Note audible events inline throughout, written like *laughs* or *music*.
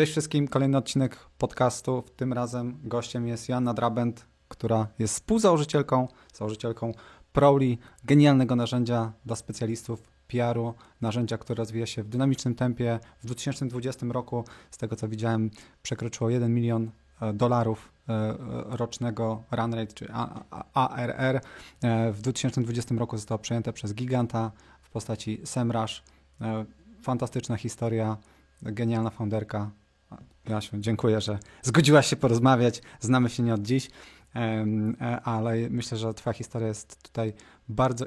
Cześć wszystkim, kolejny odcinek podcastu. Tym razem gościem jest Joanna Drabent, która jest współzałożycielką, założycielką Prowly, genialnego narzędzia dla specjalistów PR-u, narzędzia, które rozwija się w dynamicznym tempie. W 2020 roku, z tego co widziałem, przekroczyło 1 milion e, dolarów e, rocznego run rate, czy ARR. E, w 2020 roku zostało przejęte przez giganta w postaci SEMrush. Fantastyczna historia, genialna founderka, Jasiu, dziękuję, że zgodziłaś się porozmawiać. Znamy się nie od dziś, e, ale myślę, że Twoja historia jest tutaj bardzo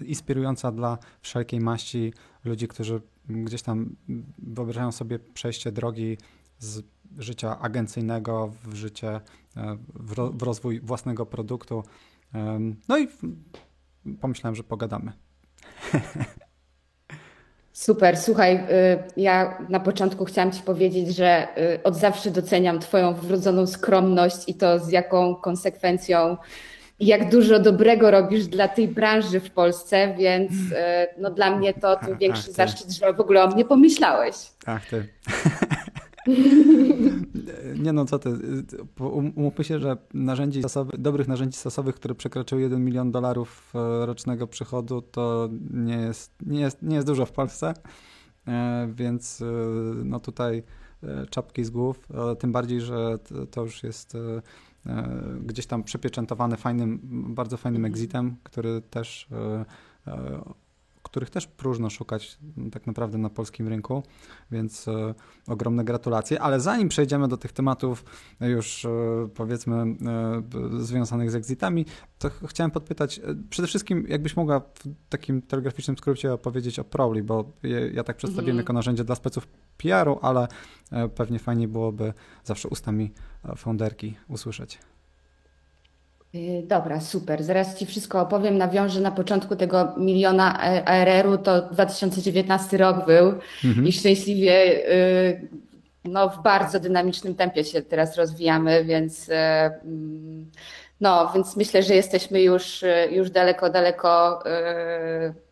inspirująca dla wszelkiej maści ludzi, którzy gdzieś tam wyobrażają sobie przejście drogi z życia agencyjnego w życie, e, w rozwój własnego produktu. No i pomyślałem, że pogadamy. *laughs* Super, słuchaj, y, ja na początku chciałam Ci powiedzieć, że y, od zawsze doceniam Twoją wrodzoną skromność i to z jaką konsekwencją jak dużo dobrego robisz dla tej branży w Polsce, więc y, no, dla mnie to, *laughs* większy Ach, zaszczyt, że w ogóle o mnie pomyślałeś. Ach ty. *laughs* *laughs* Nie no, co ty. Umówmy się, że narzędzi stosowych, dobrych narzędzi stosowych, które przekroczyły 1 milion dolarów e, rocznego przychodu, to nie jest, nie jest, nie jest dużo w Polsce. E, więc e, no tutaj czapki z głów, tym bardziej, że to już jest gdzieś tam przypieczętowany fajnym, bardzo fajnym mhm. exitem, który też których też próżno szukać tak naprawdę na polskim rynku, więc e, ogromne gratulacje. Ale zanim przejdziemy do tych tematów już e, powiedzmy e, związanych z exitami, to chciałem podpytać, przede wszystkim jakbyś mogła w takim telegraficznym skrócie opowiedzieć o Prowly, bo ja tak przedstawiłem mhm. jako narzędzie dla speców PR-u, ale pewnie fajnie byłoby zawsze ustami founderki usłyszeć. Y, dobra, super. Zaraz Ci wszystko opowiem. Nawiążę na początku tego miliona ARR-u, to 2019 rok był mhm. i szczęśliwie y, no, w bardzo dynamicznym tempie się teraz rozwijamy, więc y, mm, no, więc myślę, że jesteśmy już, już daleko, daleko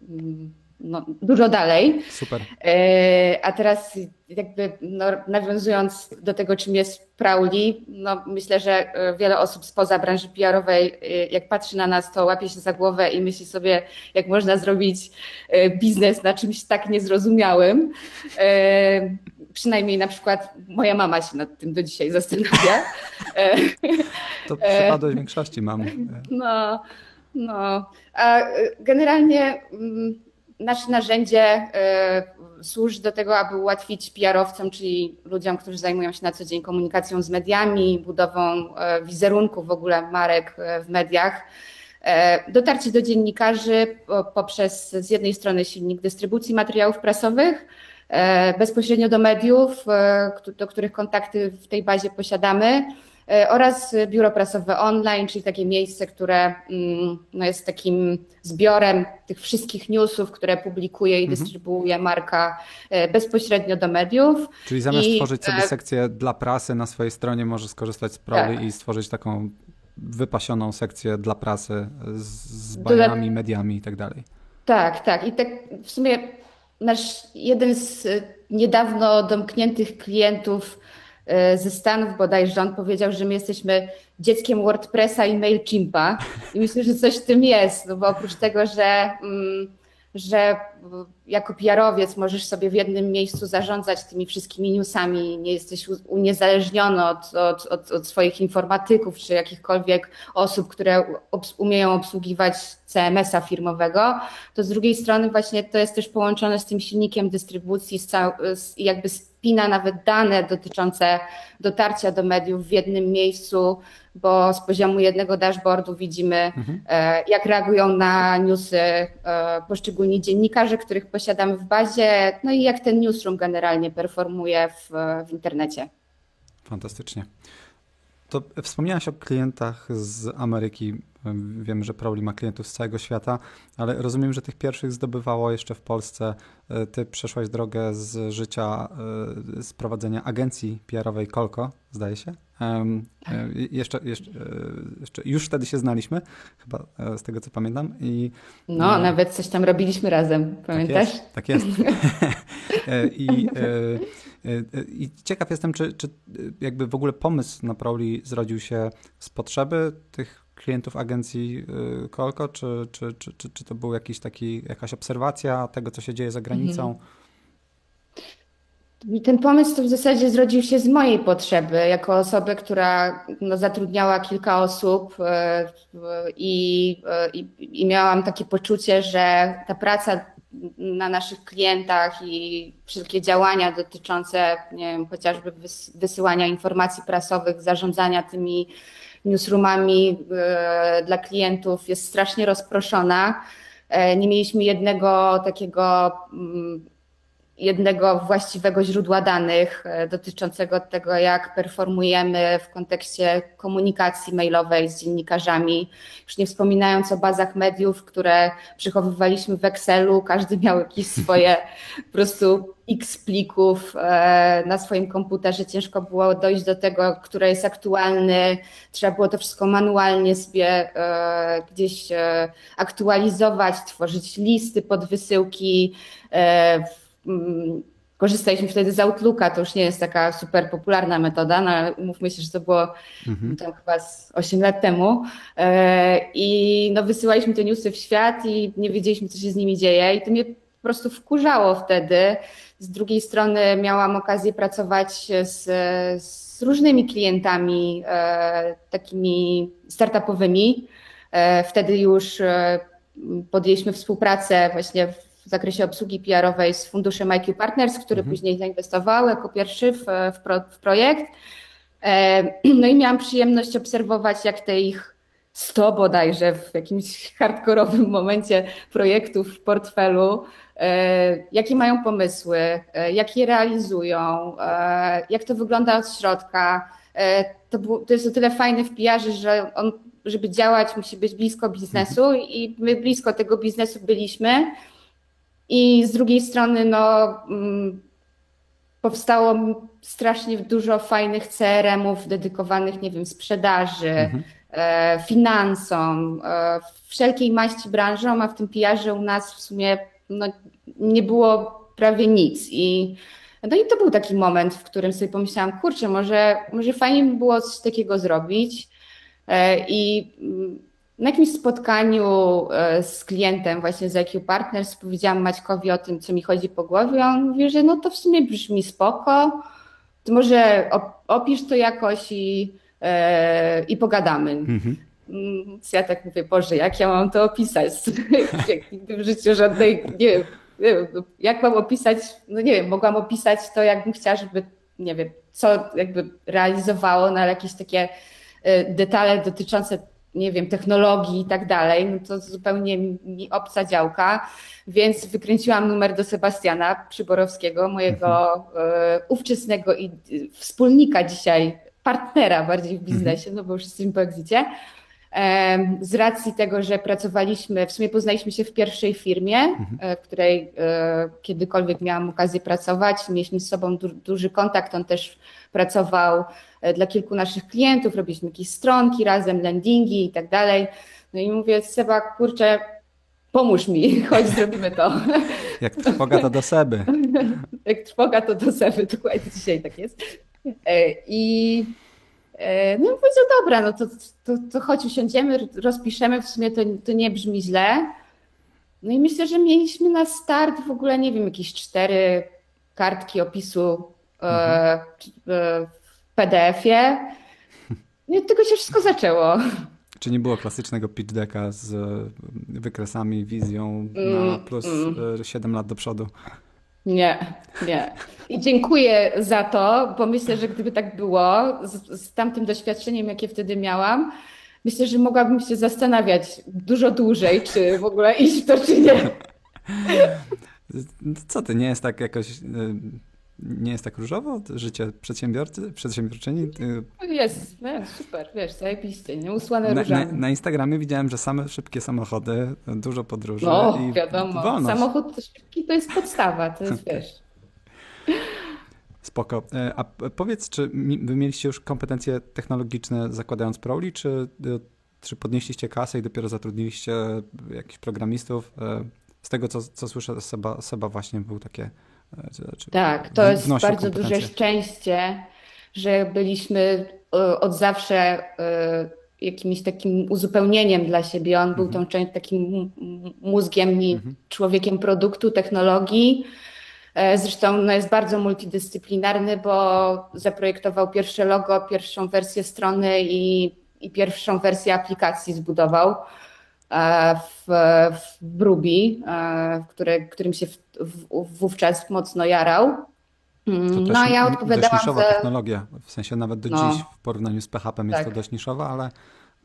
mm, no, dużo dalej. Super. A teraz jakby no, nawiązując do tego, czym jest Prowly, no, myślę, że e, wiele osób spoza branży PR-owej, e, jak patrzy na nas, to łapie się za głowę i myśli sobie, jak można zrobić e, biznes na czymś tak niezrozumiałym. Przynajmniej na przykład moja mama się nad tym do dzisiaj zastanawia. To przypadłość większości mam. No, no. A generalnie mm, nasze narzędzie służy do tego, aby ułatwić PR-owcom, czyli ludziom, którzy zajmują się na co dzień komunikacją z mediami, budową e, wizerunku w ogóle marek e, w mediach, dotarcie do dziennikarzy poprzez z jednej strony silnik dystrybucji materiałów prasowych, bezpośrednio do mediów, do których kontakty w tej bazie posiadamy, oraz biuro prasowe online, czyli takie miejsce, które mm, no, jest takim zbiorem tych wszystkich newsów, które publikuje i mhm. dystrybuuje marka e, bezpośrednio do mediów. Czyli zamiast I, tworzyć sobie e, sekcję dla prasy na swojej stronie, może skorzystać z Proli tak. i stworzyć taką wypasioną sekcję dla prasy z bajami, mediami i tak dalej. Tak, tak. I tak w sumie nasz jeden z niedawno domkniętych klientów E, ze Stanów bodajże, on powiedział, że my jesteśmy dzieckiem WordPressa i MailChimpa. I myślę, że coś w tym jest, no bo oprócz tego, że, mm, że jako PR-owiec możesz sobie w jednym miejscu zarządzać tymi wszystkimi newsami, nie jesteś uniezależniony od, od, od, od swoich informatyków czy jakichkolwiek osób, które obs umieją obsługiwać CMS-a firmowego, to z drugiej strony właśnie to jest też połączone z tym silnikiem dystrybucji, z, z jakby spina nawet dane dotyczące dotarcia do mediów w jednym miejscu, bo z poziomu jednego dashboardu widzimy, mhm. E, jak reagują na newsy e, poszczególni dziennikarze, których posiadamy w bazie, no i jak ten newsroom generalnie performuje w, w internecie. Fantastycznie. To wspomniałaś o klientach z Ameryki. Wiemy, że Prowli ma klientów z całego świata, ale rozumiem, że tych pierwszych zdobywało jeszcze w Polsce. Ty przeszłaś drogę z życia, z prowadzenia agencji PR-owej Kolko, zdaje się. Tak. Jeszcze, jeszcze, jeszcze, już wtedy się znaliśmy, chyba z tego co pamiętam. I, no, nawet coś tam robiliśmy razem, pamiętasz? Tak jest. Tak *laughs* jest. I, I ciekaw jestem, czy, czy jakby w ogóle pomysł na Prowli zrodził się z potrzeby tych klientów agencji Kolko, czy, czy, czy, czy, czy to był jakiś taki, jakaś obserwacja tego, co się dzieje za granicą? Mhm. Ten pomysł to w zasadzie zrodził się z mojej potrzeby, jako osoby, która no, zatrudniała kilka osób e, i, e, i, i miałam takie poczucie, że ta praca na naszych klientach i wszelkie działania dotyczące nie wiem, chociażby wysyłania informacji prasowych, zarządzania tymi newsroomami e, dla klientów jest strasznie rozproszona. Nie mieliśmy jednego takiego mm, jednego właściwego źródła danych e, dotyczącego tego, jak performujemy w kontekście komunikacji mailowej z dziennikarzami. Już nie wspominając o bazach mediów, które przechowywaliśmy w Excelu, każdy miał jakieś *laughs* swoje po prostu x plików e, na swoim komputerze. Ciężko było dojść do tego, które jest aktualny. Trzeba było to wszystko manualnie sobie e, gdzieś aktualizować, tworzyć listy pod wysyłki korzystaliśmy wtedy z Outlooka, to już nie jest taka super popularna metoda, no ale umówmy się, że to było mhm. tam chyba z 8 lat temu e, i no wysyłaliśmy te newsy w świat i nie wiedzieliśmy, co się z nimi dzieje i to mnie po prostu wkurzało wtedy. Z drugiej strony miałam okazję pracować z, z różnymi klientami e, takimi startupowymi. E, wtedy już podjęliśmy współpracę właśnie w zakresie obsługi PR-owej z funduszem IQ Partners, który mhm. później zainwestował jako pierwszy w, w, pro, w projekt. E, *clears throat* no i miałam przyjemność obserwować, jak te ich 100 bodajże w jakimś hardkorowym momencie projektów w portfelu, e, jakie mają pomysły, e, jak je realizują, jak to wygląda od środka. To, było, to jest o tyle fajne w pr że on, żeby działać, musi być blisko biznesu mhm. i my blisko tego biznesu byliśmy. I z drugiej strony, no, mm, powstało strasznie dużo fajnych CRM-ów dedykowanych, nie wiem, sprzedaży, mhm. E, finansom, e, wszelkiej maści branżom, a w tym PR-ze u nas w sumie no, nie było prawie nic. I, no i to był taki moment, w którym sobie pomyślałam, kurczę, może, może fajnie by było coś takiego zrobić. E, I mm, na jakimś spotkaniu e, z klientem właśnie z IQ Partners powiedziałam Maćkowi o tym, co mi chodzi po głowie. On mówi, że no to w sumie brzmi spoko, to może opisz to jakoś i, e, i pogadamy. Mhm. Więc ja tak mówię, Boże, jak ja mam to opisać? *laughs* Nigdy w życiu żadnej, nie wiem, nie wiem, jak mam opisać, no nie wiem, mogłam opisać to, jakbym chciała, żeby, nie wiem, co jakby realizowało, no ale jakieś takie e, detale dotyczące nie wiem, technologii i tak dalej, no to zupełnie mi obca działka, więc wykręciłam numer do Sebastiana Przyborowskiego, mojego mhm. ówczesnego i wspólnika dzisiaj, partnera bardziej w biznesie, mhm. no bo już jesteśmy po egzicie. Z racji tego, że pracowaliśmy, w sumie poznaliśmy się w pierwszej firmie, mhm. E, w której e, kiedykolwiek miałam okazję pracować, mieliśmy z sobą du duży kontakt, on też pracował E, dla kilku naszych klientów, robiliśmy jakieś stronki razem, landingi i tak dalej. No i mówię, Seba, kurczę, pomóż mi, *laughs* chodź zrobimy to. *laughs* Jak trwoga to do Seby. *laughs* Jak trwoga to do Seby, dokładnie dzisiaj tak jest. E, I e, no powiedział, dobra, no to, to, to chodź usiądziemy, rozpiszemy, w sumie to, to nie brzmi źle. No i myślę, że mieliśmy na start w ogóle, nie wiem, jakieś cztery kartki opisu mhm. PDF-ie. I od tego się wszystko zaczęło. Czy nie było klasycznego pitch decka z e, wykresami, wizją na mm, plus mm. 7 lat do przodu? Nie, nie. I dziękuję za to, bo myślę, że gdyby tak było, z, z tamtym doświadczeniem, jakie wtedy miałam, myślę, że mogłabym się zastanawiać dużo dłużej, czy w ogóle iść w to, czy nie. *laughs* Co ty, nie jest tak jakoś e, nie jest tak różowo? Życie przedsiębiorcy, przedsiębiorczyni? Jest, jest super, wiesz, zajebiście, nie? Usłane na, różami. Na, na, Instagramie widziałem, że same szybkie samochody, dużo podróży No, i wiadomo, wolność. samochód szybki to jest podstawa, to jest, *laughs* wiesz... Spoko. E, a powiedz, czy wy mieliście już kompetencje technologiczne zakładając Prowli, czy, e, czy podnieśliście kasę i dopiero zatrudniliście jakichś programistów? E, z tego, co, co słyszę, Seba, Seba właśnie był takie... Tak, to jest bardzo duże szczęście, że byliśmy od zawsze jakimś takim uzupełnieniem dla siebie. On był mhm. tą takim mózgiem i mhm. człowiekiem produktu, technologii E, zresztą no, jest bardzo multidyscyplinarny, bo zaprojektował pierwsze logo, pierwszą wersję strony i, i pierwszą wersję aplikacji zbudował e, w, w Ruby, e, które, którym się w, w, wówczas mocno jarał. Mm, no, a ja odpowiadałam dość niszowa za... technologia, w sensie nawet do no. dziś w porównaniu z PHP jest tak. to dość niszowa, ale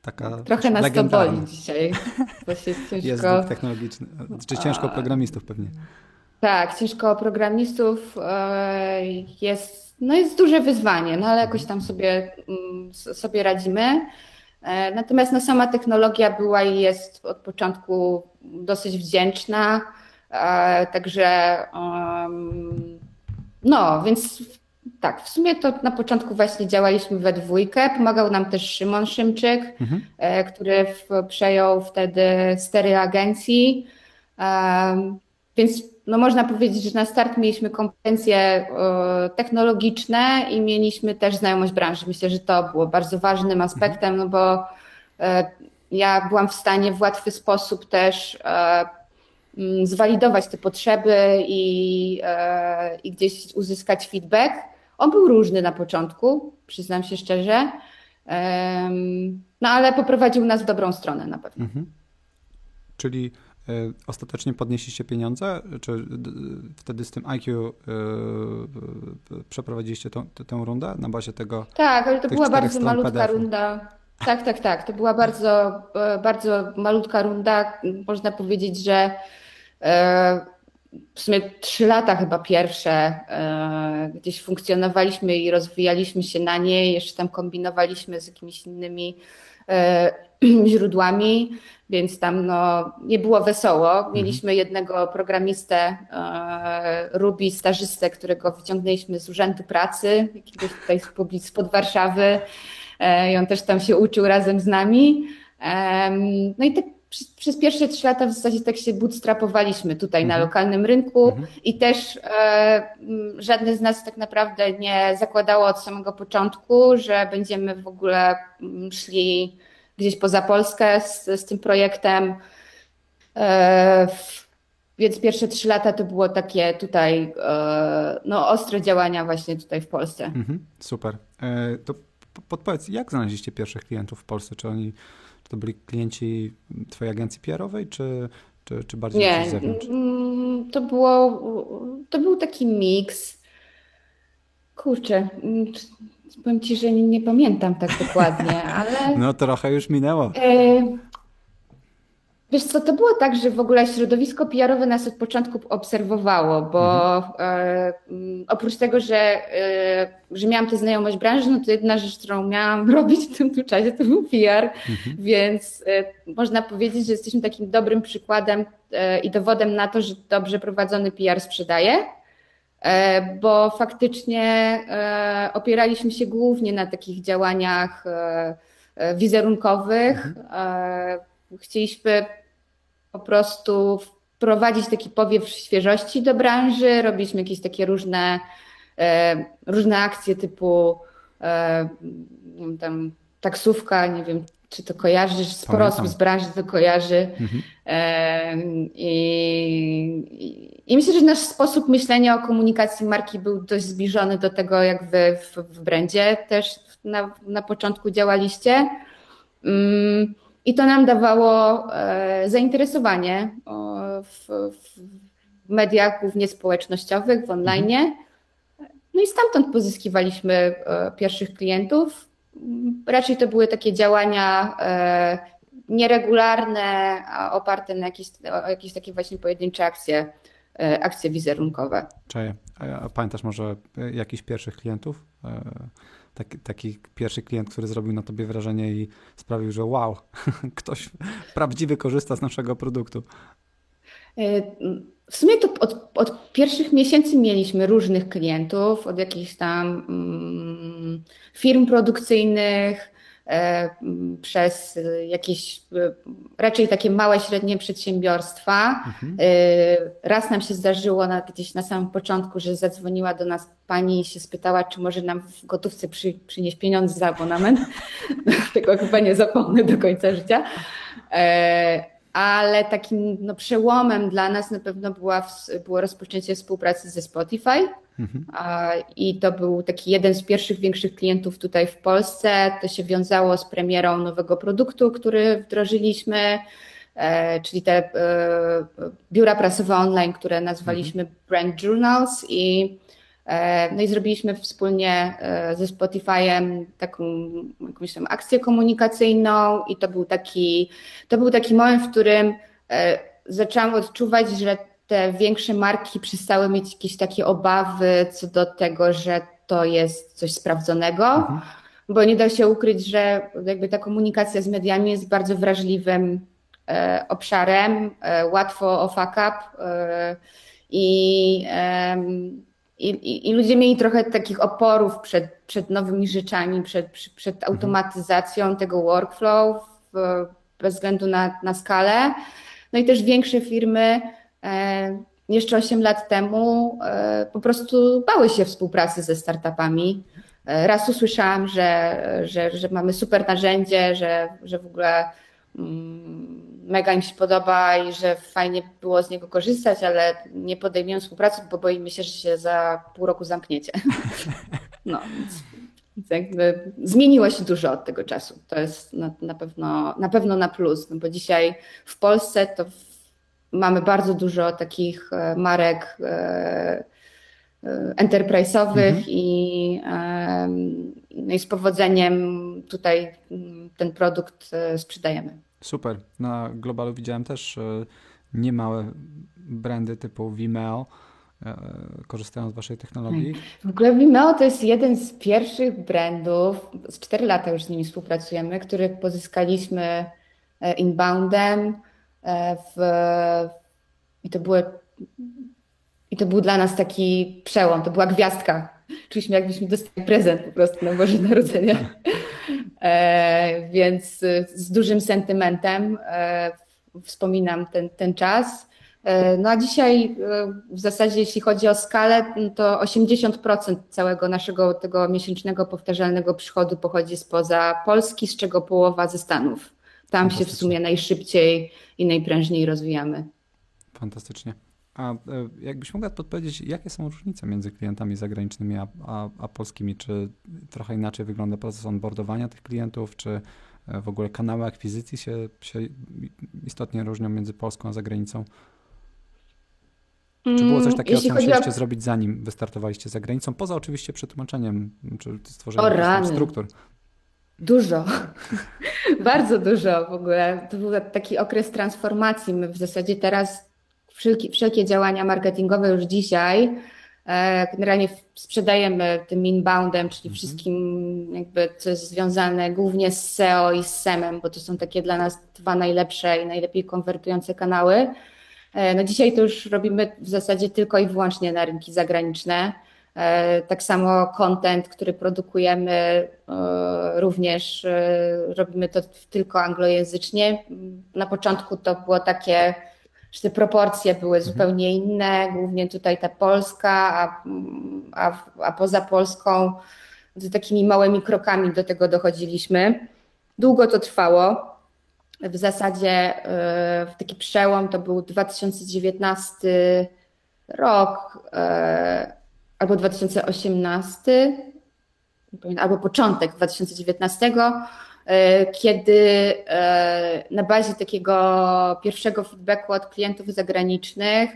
taka Trochę nas to boli dzisiaj, bo się *laughs* ciężko... Jest technologiczny, czy ciężko programistów pewnie. Tak, ciężko programistów e, jest, no jest duże wyzwanie, no ale jakoś tam sobie, mm, sobie radzimy. E, natomiast no, sama technologia była i jest od początku dosyć wdzięczna, e, także no, więc tak, w sumie to na początku właśnie działaliśmy we dwójkę. Pomagał nam też Szymon Szymczyk, mhm. który przejął wtedy stery agencji. Więc no można powiedzieć, że na start mieliśmy kompetencje e, technologiczne i mieliśmy też znajomość branży. Myślę, że to było bardzo ważnym aspektem, no bo e, ja byłam w stanie w łatwy sposób też e, mm, zwalidować te potrzeby i, i gdzieś uzyskać feedback. On był różny na początku, przyznam się szczerze, no ale poprowadził nas w dobrą stronę na pewno. Mhm. Czyli ostatecznie podnieśliście pieniądze? Czy wtedy z tym IQ e, przeprowadziliście tą, tę rundę na bazie tego? Tak, ale to była bardzo malutka runda. Tak, tak, tak. To była bardzo, e, bardzo malutka runda. Można powiedzieć, że w sumie trzy lata chyba pierwsze gdzieś funkcjonowaliśmy i rozwijaliśmy się na niej. Jeszcze tam kombinowaliśmy z jakimiś innymi *clears throat* źródłami więc tam no, nie było wesoło. Mhm. Mieliśmy jednego programistę e, Ruby, stażystę, którego wyciągnęliśmy z urzędu pracy, jakiegoś tutaj spod Warszawy e, i on też tam się uczył razem z nami. E, no i tak przez, przez, pierwsze trzy lata w zasadzie tak się bootstrapowaliśmy tutaj mhm. na lokalnym rynku mhm. i też e, żadne z nas tak naprawdę nie zakładało od samego początku, że będziemy w ogóle szli gdzieś poza Polskę z, z tym projektem. E, więc pierwsze trzy lata to było takie tutaj e, no, ostre działania właśnie tutaj w Polsce. Mhm, super. E, to podpowiedz, jak znaleźliście pierwszych klientów w Polsce? Czy oni, czy to byli klienci twojej agencji PR-owej, czy, czy, czy bardziej Nie, z zewnątrz? Mm, to było, to był taki miks. Kurczę, mm, Powiem Ci, że nie, nie pamiętam tak dokładnie, *laughs* ale... No trochę już minęło. E... Wiesz co, to było tak, że w ogóle środowisko PR-owe nas od początku obserwowało, bo mhm. e, mm, oprócz tego, że, e, że miałam tę znajomość branży, no to jedna rzecz, którą miałam *laughs* robić w tym czasie, to był PR, mhm. więc e, można powiedzieć, że jesteśmy takim dobrym przykładem e, i dowodem na to, że dobrze prowadzony PR sprzedaje. E, bo faktycznie e, opieraliśmy się głównie na takich działaniach e, wizerunkowych. Mhm. Chcieliśmy po prostu wprowadzić taki powiew świeżości do branży, robiliśmy jakieś takie różne, różne akcje typu tam taksówka, nie wiem, czy to kojarzysz, sporo osób z branży to kojarzy. Mhm. I, I, myślę, że nasz sposób myślenia o komunikacji marki był dość zbliżony do tego, jak wy w, w brandzie też na, na początku działaliście. Mm, I to nam dawało e, zainteresowanie w, w mediach, głównie społecznościowych, w online. Mhm. No i stamtąd pozyskiwaliśmy e, pierwszych klientów. Raczej to były takie działania e, nieregularne, oparte na jakieś, jakieś takie właśnie pojedyncze akcje akcje wizerunkowe. Cześć. A pamiętasz może jakichś pierwszych klientów? Taki, taki pierwszy klient, który zrobił na tobie wrażenie i sprawił, że wow, *laughs* ktoś prawdziwy korzysta z naszego produktu. W sumie to od, od, pierwszych miesięcy mieliśmy różnych klientów, od jakichś tam mm, firm produkcyjnych, e, przez jakieś e, raczej takie małe, średnie przedsiębiorstwa. Mhm. E, raz nam się zdarzyło na, gdzieś na samym początku, że zadzwoniła do nas pani i się spytała, czy może nam w gotówce przy, przynieść pieniądze za abonament. *laughs* Tego chyba nie zapomnę do końca życia. E, ale takim no, przełomem dla nas na pewno była, było rozpoczęcie współpracy ze Spotify. Mhm. I to był taki jeden z pierwszych większych klientów tutaj w Polsce. To się wiązało z premierą nowego produktu, który wdrożyliśmy, e, czyli te e, biura prasowe online, które nazwaliśmy mhm. Brand Journals i E, no i zrobiliśmy wspólnie ze Spotify'em taką jakąś tam akcję komunikacyjną i to był taki, to był taki moment, w którym zaczęłam odczuwać, że te większe marki przestały mieć jakieś takie obawy co do tego, że to jest coś sprawdzonego, mhm. bo nie da się ukryć, że jakby ta komunikacja z mediami jest bardzo wrażliwym obszarem, łatwo o fuck up i i, i, I, ludzie mieli trochę takich oporów przed, przed nowymi rzeczami, przed, przed mhm. automatyzacją tego workflow w, bez względu na, na skalę. No i też większe firmy e, jeszcze 8 lat temu e, po prostu bały się współpracy ze startupami. E, raz usłyszałam, że, że, że mamy super narzędzie, że, że w ogóle mm, mega im się podoba i że fajnie było z niego korzystać, ale nie podejmiemy współpracy, bo boimy się, że się za pół roku zamkniecie. *laughs* No, jakby zmieniło się dużo od tego czasu. To jest na, na, pewno, na pewno na plus, no bo dzisiaj w Polsce to mamy bardzo dużo takich e, marek e, e, enterprise'owych mhm. i, no i z powodzeniem tutaj mm, ten produkt sprzedajemy. Super. Na globalu widziałem też niemałe brandy typu Vimeo korzystają z waszej technologii. Tak. W ogóle Vimeo to jest jeden z pierwszych brandów, z 4 lata już z nimi współpracujemy, których pozyskaliśmy inboundem w, i to było i to był dla nas taki przełom, to była gwiazdka. Czuliśmy jakbyśmy dostali prezent po prostu na Boże Narodzenie. E, więc z dużym sentymentem e, wspominam ten, ten czas. E, no a dzisiaj w zasadzie jeśli chodzi o skalę, to 80% całego naszego tego miesięcznego powtarzalnego przychodu pochodzi spoza Polski, z czego połowa ze Stanów. Tam się w sumie najszybciej i najprężniej rozwijamy. Fantastycznie. A e, jakbyś mogła podpowiedzieć, jakie są różnice między klientami zagranicznymi a, a, a, polskimi? Czy trochę inaczej wygląda proces onboardowania tych klientów, czy e, w ogóle kanały akwizycji się, się istotnie różnią między Polską a zagranicą? Czy było coś mm, takiego, co musieliście o... zrobić zanim wystartowaliście za granicą? Poza oczywiście przetłumaczeniem, czy stworzeniem struktur. Dużo, *laughs* bardzo dużo w ogóle. To był taki okres transformacji. My w zasadzie teraz wszelkie, wszelkie działania marketingowe już dzisiaj. E, generalnie sprzedajemy tym inboundem, czyli mhm. wszystkim jakby, co jest związane głównie z SEO i z SEM-em, bo to są takie dla nas dwa najlepsze i najlepiej konwertujące kanały. E, no dzisiaj to już robimy w zasadzie tylko i wyłącznie na rynki zagraniczne. E, tak samo content, który produkujemy, również robimy to tylko anglojęzycznie. Na początku to było takie że te proporcje były mhm. zupełnie inne, głównie tutaj ta Polska, a, a, a poza Polską z takimi małymi krokami do tego dochodziliśmy. Długo to trwało. W zasadzie e, w taki przełom to był 2019 rok e, albo 2018, albo początek 2019 E, kiedy e, na bazie takiego pierwszego feedbacku od klientów zagranicznych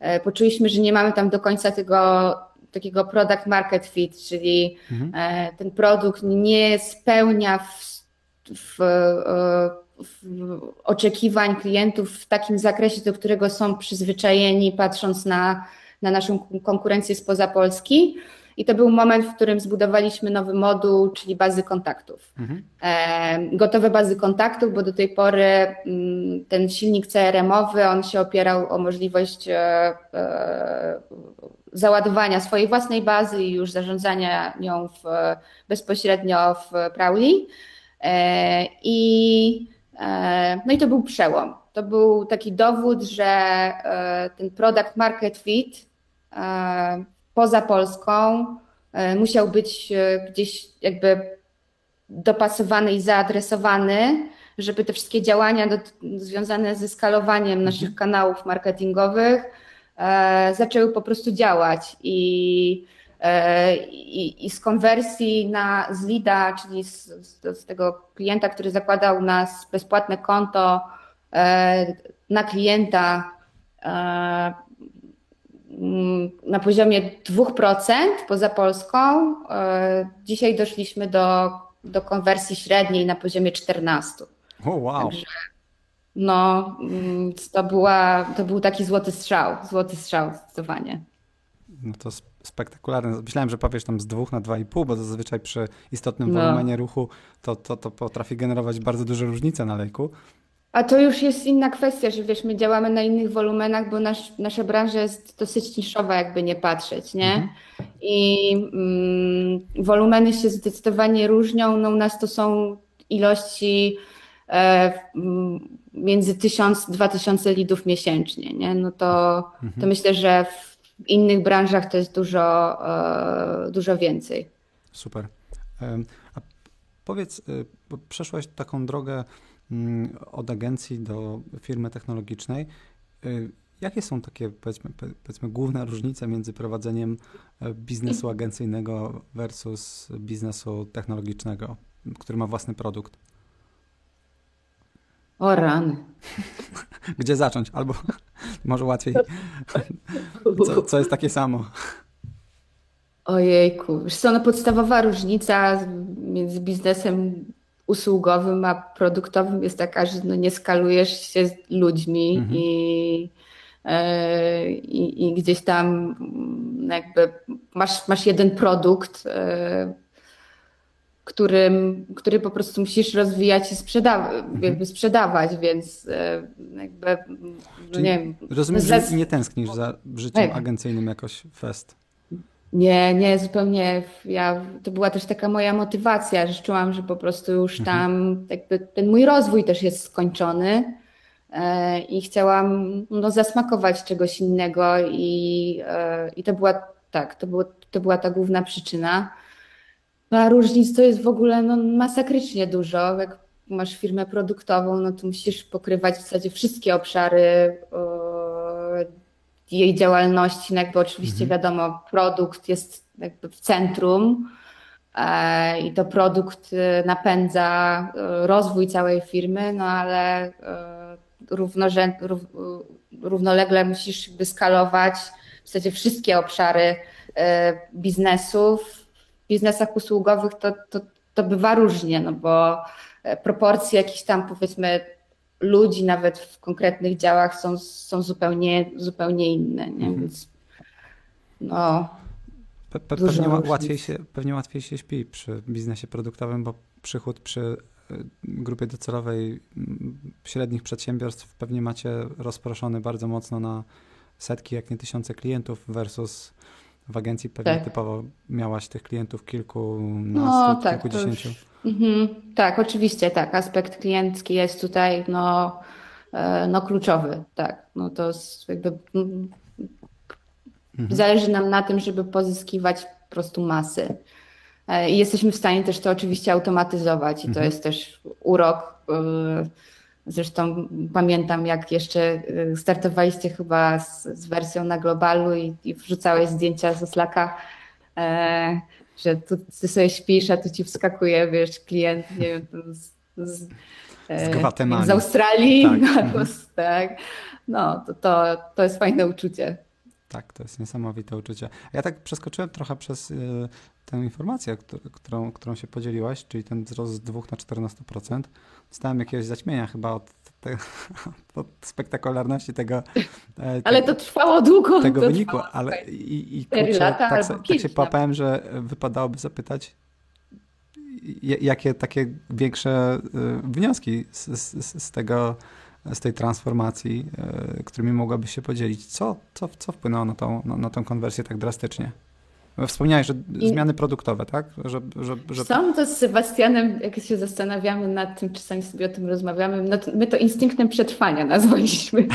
e, poczuliśmy, że nie mamy tam do końca tego takiego product market fit, czyli mhm. ten produkt nie spełnia w, w, oczekiwań klientów w takim zakresie, do którego są przyzwyczajeni, patrząc na, na naszą konkurencję spoza Polski. I to był moment, w którym zbudowaliśmy nowy moduł, czyli bazy kontaktów. Mhm. E, gotowe bazy kontaktów, bo do tej pory mm, ten silnik CRM-owy, on się opierał o możliwość e, e, załadowania swojej własnej bazy i już zarządzania nią w, bezpośrednio w Prowly. I, no i to był przełom. To był taki dowód, że ten product market fit poza Polską e, musiał być e, gdzieś jakby dopasowany i zaadresowany, żeby te wszystkie działania do, związane ze skalowaniem mhm. naszych kanałów marketingowych e, zaczęły po prostu działać i, e, i, i, z konwersji na z lida, czyli z, z, z, tego klienta, który zakładał nas bezpłatne konto e, na klienta e, Mm, na poziomie 2% poza Polską. E, dzisiaj doszliśmy do, do konwersji średniej na poziomie 14%. O, oh, wow. Także, no, mm, to, była, to był taki złoty strzał, złoty strzał zdecydowanie. No to spektakularne. Myślałem, że powiesz tam z 2 na 2,5, bo zazwyczaj przy istotnym no. wolumenie ruchu to, to, to potrafi generować bardzo duże różnice na lejku. A to już jest inna kwestia, że wiesz, my działamy na innych wolumenach, bo nasz, nasza branża jest dosyć niszowa, jakby nie patrzeć, nie? Mhm. I mm, wolumeny się zdecydowanie różnią. No u nas to są ilości e, między 1000 2000 lidów miesięcznie, nie? No to, mhm. to myślę, że w innych branżach to jest dużo, e, dużo więcej. Super. A powiedz, e, przeszłaś taką drogę Mm, od agencji do firmy technologicznej. Y, jakie są takie, powiedzmy, powiedzmy, główne różnice między prowadzeniem e, biznesu agencyjnego versus biznesu technologicznego, który ma własny produkt? O rany. *laughs* Gdzie zacząć? Albo *laughs* może łatwiej. Co, co jest takie samo? Ojejku, wiesz co, no podstawowa różnica między biznesem usługowym, a produktowym jest taka, że no nie skalujesz się z ludźmi mhm. i, e, i, i, gdzieś tam mm, jakby masz, masz jeden produkt, e, którym, który po prostu musisz rozwijać i sprzedawać, mhm. jakby sprzedawać, więc e, jakby, no nie wiem. Rozumiem, że nie tęsknisz za życiem agencyjnym jakoś fest. Nie, nie, zupełnie. Ja, to była też taka moja motywacja, że czułam, że po prostu już mhm. tam jakby ten mój rozwój też jest skończony e, i chciałam no, zasmakować czegoś innego i, e, i to była tak, to, było, to była ta główna przyczyna. No, a różnic to jest w ogóle no, masakrycznie dużo. Jak masz firmę produktową, no to musisz pokrywać w zasadzie wszystkie obszary jej działalności, no jakby oczywiście mhm. wiadomo, produkt jest jakby w centrum e, i to produkt e, napędza e, rozwój całej firmy, no ale równorzęd, równolegle musisz jakby skalować w zasadzie wszystkie obszary biznesów. W biznesach usługowych to, to, to bywa różnie, no bo proporcje jakieś tam powiedzmy ludzi nawet w konkretnych działach są, są zupełnie, zupełnie inne. Nie? Mhm. Więc no, Pe pe pewnie, łatwiej się, pewnie łatwiej się śpi przy biznesie produktowym, bo przychód przy y, grupie docelowej mm, średnich przedsiębiorstw pewnie macie rozproszony bardzo mocno na setki, jak nie tysiące klientów versus w agencji pewnie tak. typowo miałaś tych klientów kilkunastu, no, tak, kilkudziesięciu. Już, mhm, tak, oczywiście, tak. Aspekt kliencki jest tutaj no, e, no kluczowy, tak. No to jakby mhm. zależy nam na tym, żeby pozyskiwać po prostu masy. E, I jesteśmy w stanie też to oczywiście automatyzować i to mhm. jest też urok e, Zresztą pamiętam, jak jeszcze startowaliście chyba z, z wersją na globalu i, i wrzucałeś zdjęcia ze Slacka, że tu ty sobie śpisz, a tu ci wskakuje, wiesz, klient, nie wiem, z, z, e, z Australii tak. na głos, *laughs* mhm. tak. No, to, to, to jest fajne uczucie. Tak, to jest niesamowite uczucie. Ja tak przeskoczyłem trochę przez y, tę informację, którą, którą się podzieliłaś, czyli ten wzrost z 2 na 14%. Dostałem jakiegoś zaćmienia chyba od, te, *laughs* spektakularności tego. E, ale to trwało długo. Tego wyniku, ale i, i kurczę, lata, tak, tak się papałem, że wypadałoby zapytać, jakie takie większe y, wnioski z, z, z tego z tej transformacji, y, którymi mogłabyś się podzielić. Co, co, co wpłynęło na tą, na, na tą konwersję tak drastycznie? Wspomniałeś, że I... zmiany produktowe, tak? Że, że, że... Są to z Sebastianem, jak się zastanawiamy nad tym, czasami sobie o tym rozmawiamy, no to, my to instynktem przetrwania nazwaliśmy.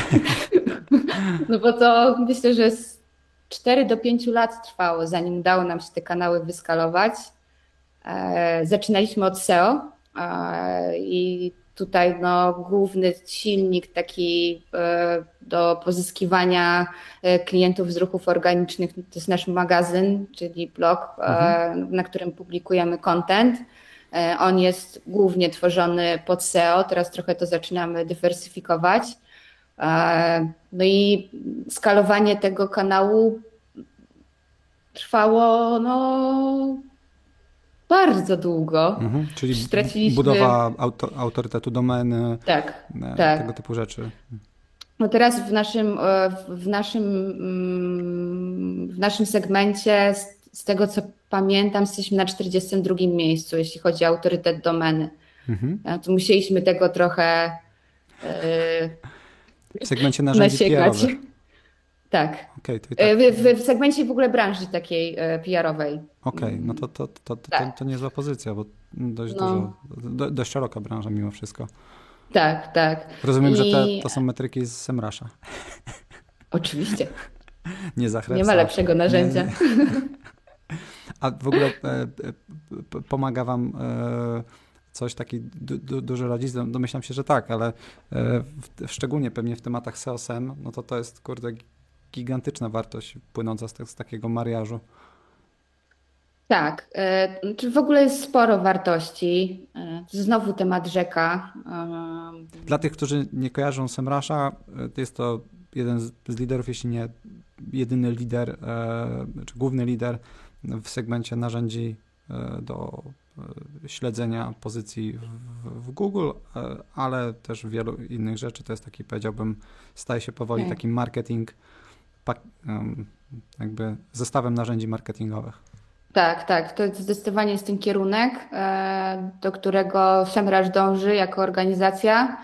*laughs* no bo to myślę, że z 4 do 5 lat trwało, zanim udało nam się te kanały wyskalować. E, zaczynaliśmy od SEO e, i tutaj no, główny silnik taki e, do pozyskiwania klientów z ruchów organicznych to jest nasz magazyn, czyli blog, mhm. na którym publikujemy content. On jest głównie tworzony pod SEO, teraz trochę to zaczynamy dywersyfikować. No i skalowanie tego kanału trwało no, bardzo długo. Mhm, czyli Straciliśmy... budowa auto, autorytetu domeny, tak, e, tak. tego typu rzeczy. No teraz w naszym, e, w naszym, mm, w naszym segmencie, z, z tego co pamiętam, jesteśmy na 42 miejscu, jeśli chodzi o autorytet domeny. Mhm. E, to musieliśmy tego trochę w segmencie narzędzi PR-owych. Tak. Okay, tak. W, w, segmencie w ogóle branży takiej PR-owej. Okej, okay, no to, to, to, to, tak. to, to niezła pozycja, bo dość, no. dużo, do, dość szeroka branża mimo wszystko. Tak, tak. Rozumiem, I... że te, to są metryki z Semrasza. *laughs* Oczywiście. Nie zachęcam. Nie ma lepszego narzędzia. Nie, nie. A w ogóle e, pomaga wam e, coś, taki du, du, duży rodzic? Domyślam się, że tak, ale e, w, szczególnie pewnie w tematach SEO-SEM, no to to jest, kurde, gigantyczna wartość płynąca z, z takiego mariażu. Tak, e, czy w ogóle jest sporo wartości. E, znowu temat rzeka. E, Dla tych, którzy nie kojarzą Semrasza, jest to jeden z liderów, jeśli nie jedyny lider, czy główny lider w segmencie narzędzi do śledzenia pozycji w, Google, ale też wielu innych rzeczy. To jest taki, powiedziałbym, staje się powoli tak. taki marketing, jakby zestawem narzędzi marketingowych. Tak, tak. To zdecydowanie jest ten kierunek, e, do którego Semrush dąży jako organizacja.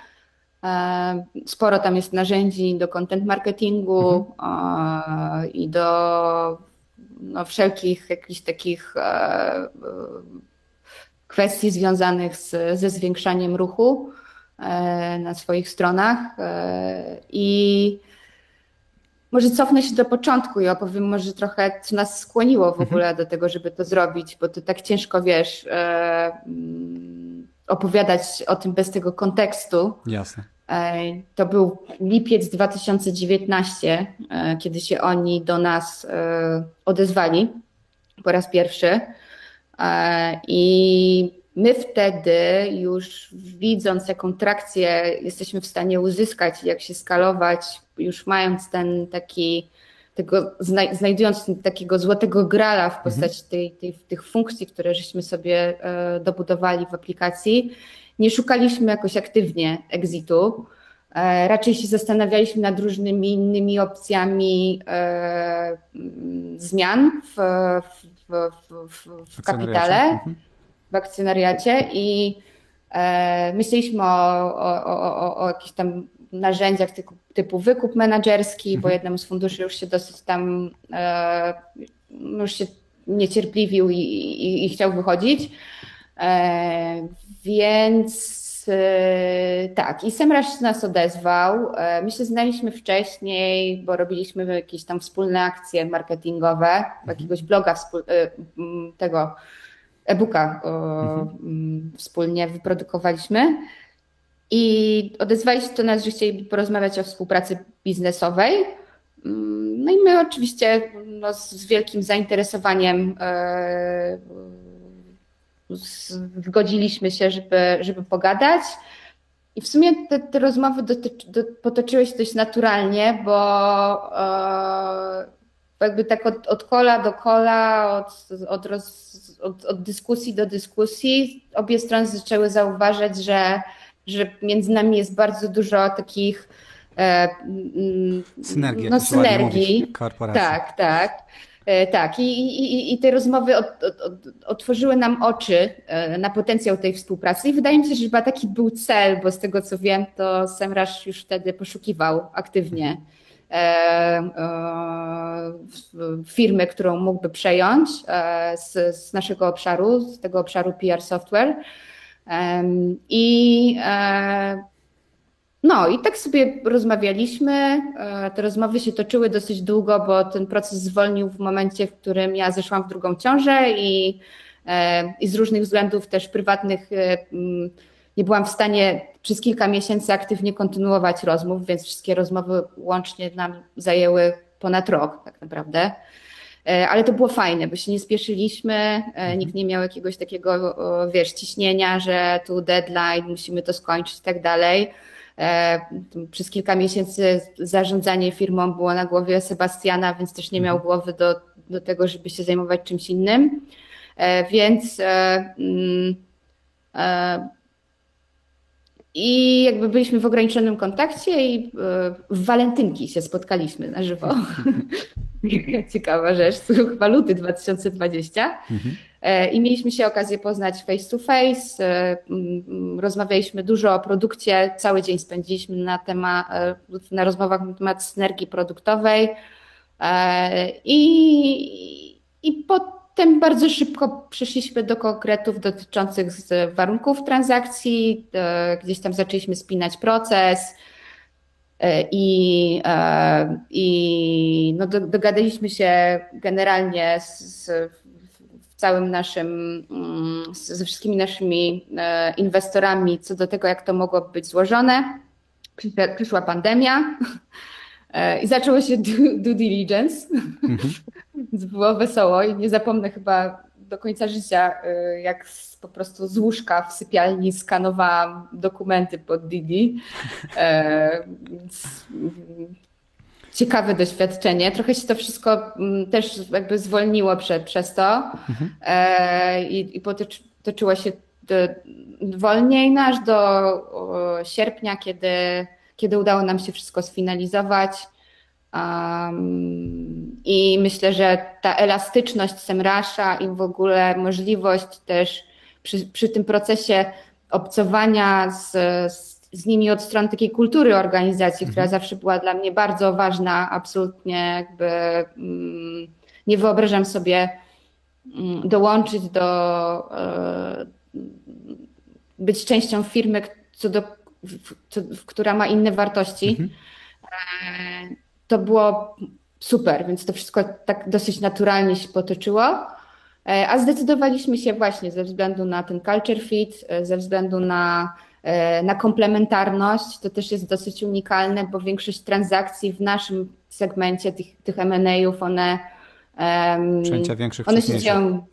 E, sporo tam jest narzędzi do content marketingu mhm. i do no, wszelkich jakichś takich e, kwestii związanych z, ze zwiększaniem ruchu na swoich stronach. I może cofnę się do początku i opowiem może trochę, co nas skłoniło w mhm. ogóle do tego, żeby to zrobić, bo to tak ciężko, wiesz, e, mm, opowiadać o tym bez tego kontekstu. Jasne. E, to był lipiec 2019, e, kiedy się oni do nas odezwali po raz pierwszy. I my wtedy już widząc, jaką trakcję jesteśmy w stanie uzyskać, jak się skalować, już mając ten taki, tego, znajdując takiego złotego grala w postaci mhm. tej, tej, tych funkcji, które żeśmy sobie e, dobudowali w aplikacji, nie szukaliśmy jakoś aktywnie exitu. E, raczej się zastanawialiśmy nad różnymi innymi opcjami e, zmian w, w, w, w kapitale, mhm. W akcjonariacie i myśleliśmy o, o, o, o jakichś tam narzędziach typu, typu wykup menedżerski, mhm. bo jednemu z funduszy już się dosyć tam e, już się niecierpliwił i, i, i chciał wychodzić. E, więc e, tak, i Semrush nas odezwał. E, my się znaliśmy wcześniej, bo robiliśmy jakieś tam wspólne akcje marketingowe, mhm. jakiegoś bloga e, tego e-booka mhm. wspólnie wyprodukowaliśmy. I odezwali się do nas, że chcieliby porozmawiać o współpracy biznesowej. Mm, no i my oczywiście no, z wielkim zainteresowaniem e, zgodziliśmy się, żeby, żeby pogadać. I w sumie te, te rozmowy dotyczy, do, potoczyły się dość naturalnie, bo e, jakby tak od, od kola do kola, od, od, roz, od, od dyskusji do dyskusji, obie strony zaczęły zauważać, że, że między nami jest bardzo dużo takich e, synergii. No, synergii. Tak, tak. E, tak, i, i, i te rozmowy od, od, otworzyły nam oczy e, na potencjał tej współpracy i wydaje mi się, że chyba taki był cel, bo z tego co wiem, to Semrush już wtedy poszukiwał aktywnie firmy, którą mógłby przejąć z, z naszego obszaru, z tego obszaru PR software. I no i tak sobie rozmawialiśmy. E, te rozmowy się toczyły dosyć długo, bo ten proces zwolnił w momencie, w którym ja zeszłam w drugą ciążę i, e, i z różnych względów też prywatnych e, nie byłam w stanie przez kilka miesięcy aktywnie kontynuować rozmów, więc wszystkie rozmowy łącznie nam zajęły ponad rok tak naprawdę. Ale to było fajne, bo się nie spieszyliśmy, mhm. nikt nie miał jakiegoś takiego, wiesz, ciśnienia, że tu deadline, musimy to skończyć i tak dalej. E, przez kilka miesięcy zarządzanie firmą było na głowie Sebastiana, więc też nie miał mhm. głowy do, do tego, żeby się zajmować czymś innym. E, więc e, mm, i jakby byliśmy w ograniczonym kontakcie i w walentynki się spotkaliśmy na żywo. *laughs* Ciekawa rzecz, chyba luty 2020. Mhm. E, I mieliśmy się okazję poznać face to face. E, rozmawialiśmy dużo o produkcie, cały dzień spędziliśmy na, temat, e, na rozmowach na temat synergii produktowej. I, I potem bardzo szybko przeszliśmy do konkretów dotyczących warunków transakcji. Gdzieś tam zaczęliśmy spinać proces. I, i no dogadaliśmy się generalnie z, całym naszym, mm, ze wszystkimi naszymi e, inwestorami co do tego, jak to mogło być złożone. Przyszła pandemia e, i zaczęło się due diligence, mhm. więc *laughs* było wesoło i nie zapomnę chyba do końca życia, e, jak po prostu z łóżka w sypialni skanowałam dokumenty pod Didi. Więc ciekawe doświadczenie. Trochę się to wszystko mm, też jakby zwolniło prze, przez to mhm. e, i, i potoczyło się do, wolniej no aż do o, sierpnia, kiedy, kiedy udało nam się wszystko sfinalizować. Um, I myślę, że ta elastyczność Semrasza i w ogóle możliwość też przy, przy tym procesie obcowania z, z z nimi od strony takiej kultury organizacji, mhm. która zawsze była dla mnie bardzo ważna, absolutnie jakby mm, nie wyobrażam sobie mm, dołączyć do, e, być częścią firmy, co do, która ma inne wartości. Mhm. E, to było super, więc to wszystko tak dosyć naturalnie się potoczyło. E, a zdecydowaliśmy się właśnie ze względu na ten culture fit, ze względu na E, na komplementarność. To też jest dosyć unikalne, bo większość transakcji w naszym segmencie tych, tych M&A-ów, one Przejęcia większych one przez mniejszych. Dzieją,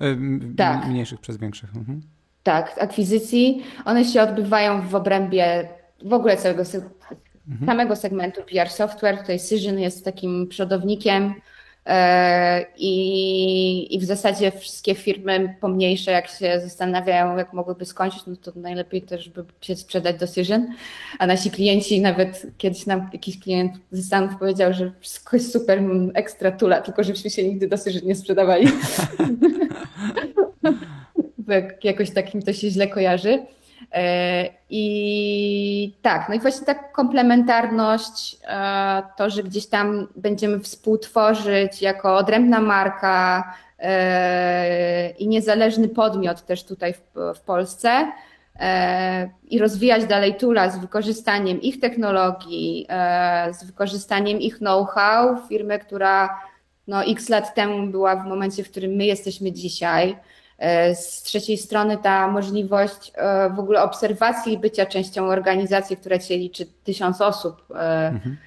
tak. Mniejszych przez większych. Mhm. Tak, akwizycji. One się odbywają w obrębie w ogóle całego mhm. samego segmentu PR software. Tutaj Cision jest takim przodownikiem E, I, I w zasadzie wszystkie firmy pomniejsze, jak się zastanawiają, jak mogłyby skończyć, no to najlepiej też by się sprzedać do Cision. A nasi klienci, nawet kiedyś nam jakiś klient ze Stanów powiedział, że wszystko jest super, ekstra tula, tylko żebyśmy się nigdy do Cision nie sprzedawali. *laughs* jakoś takim to się źle kojarzy. E, I tak, no i właśnie ta komplementarność, e, to, że gdzieś tam będziemy współtworzyć jako odrębna marka e, i niezależny podmiot też tutaj w, Polsce i rozwijać dalej Tula z wykorzystaniem ich technologii, z wykorzystaniem ich know-how, firmy, która no, x lat temu była w momencie, w którym my jesteśmy dzisiaj z trzeciej strony ta możliwość e, w ogóle obserwacji i bycia częścią organizacji, która cię liczy tysiąc osób e, mhm.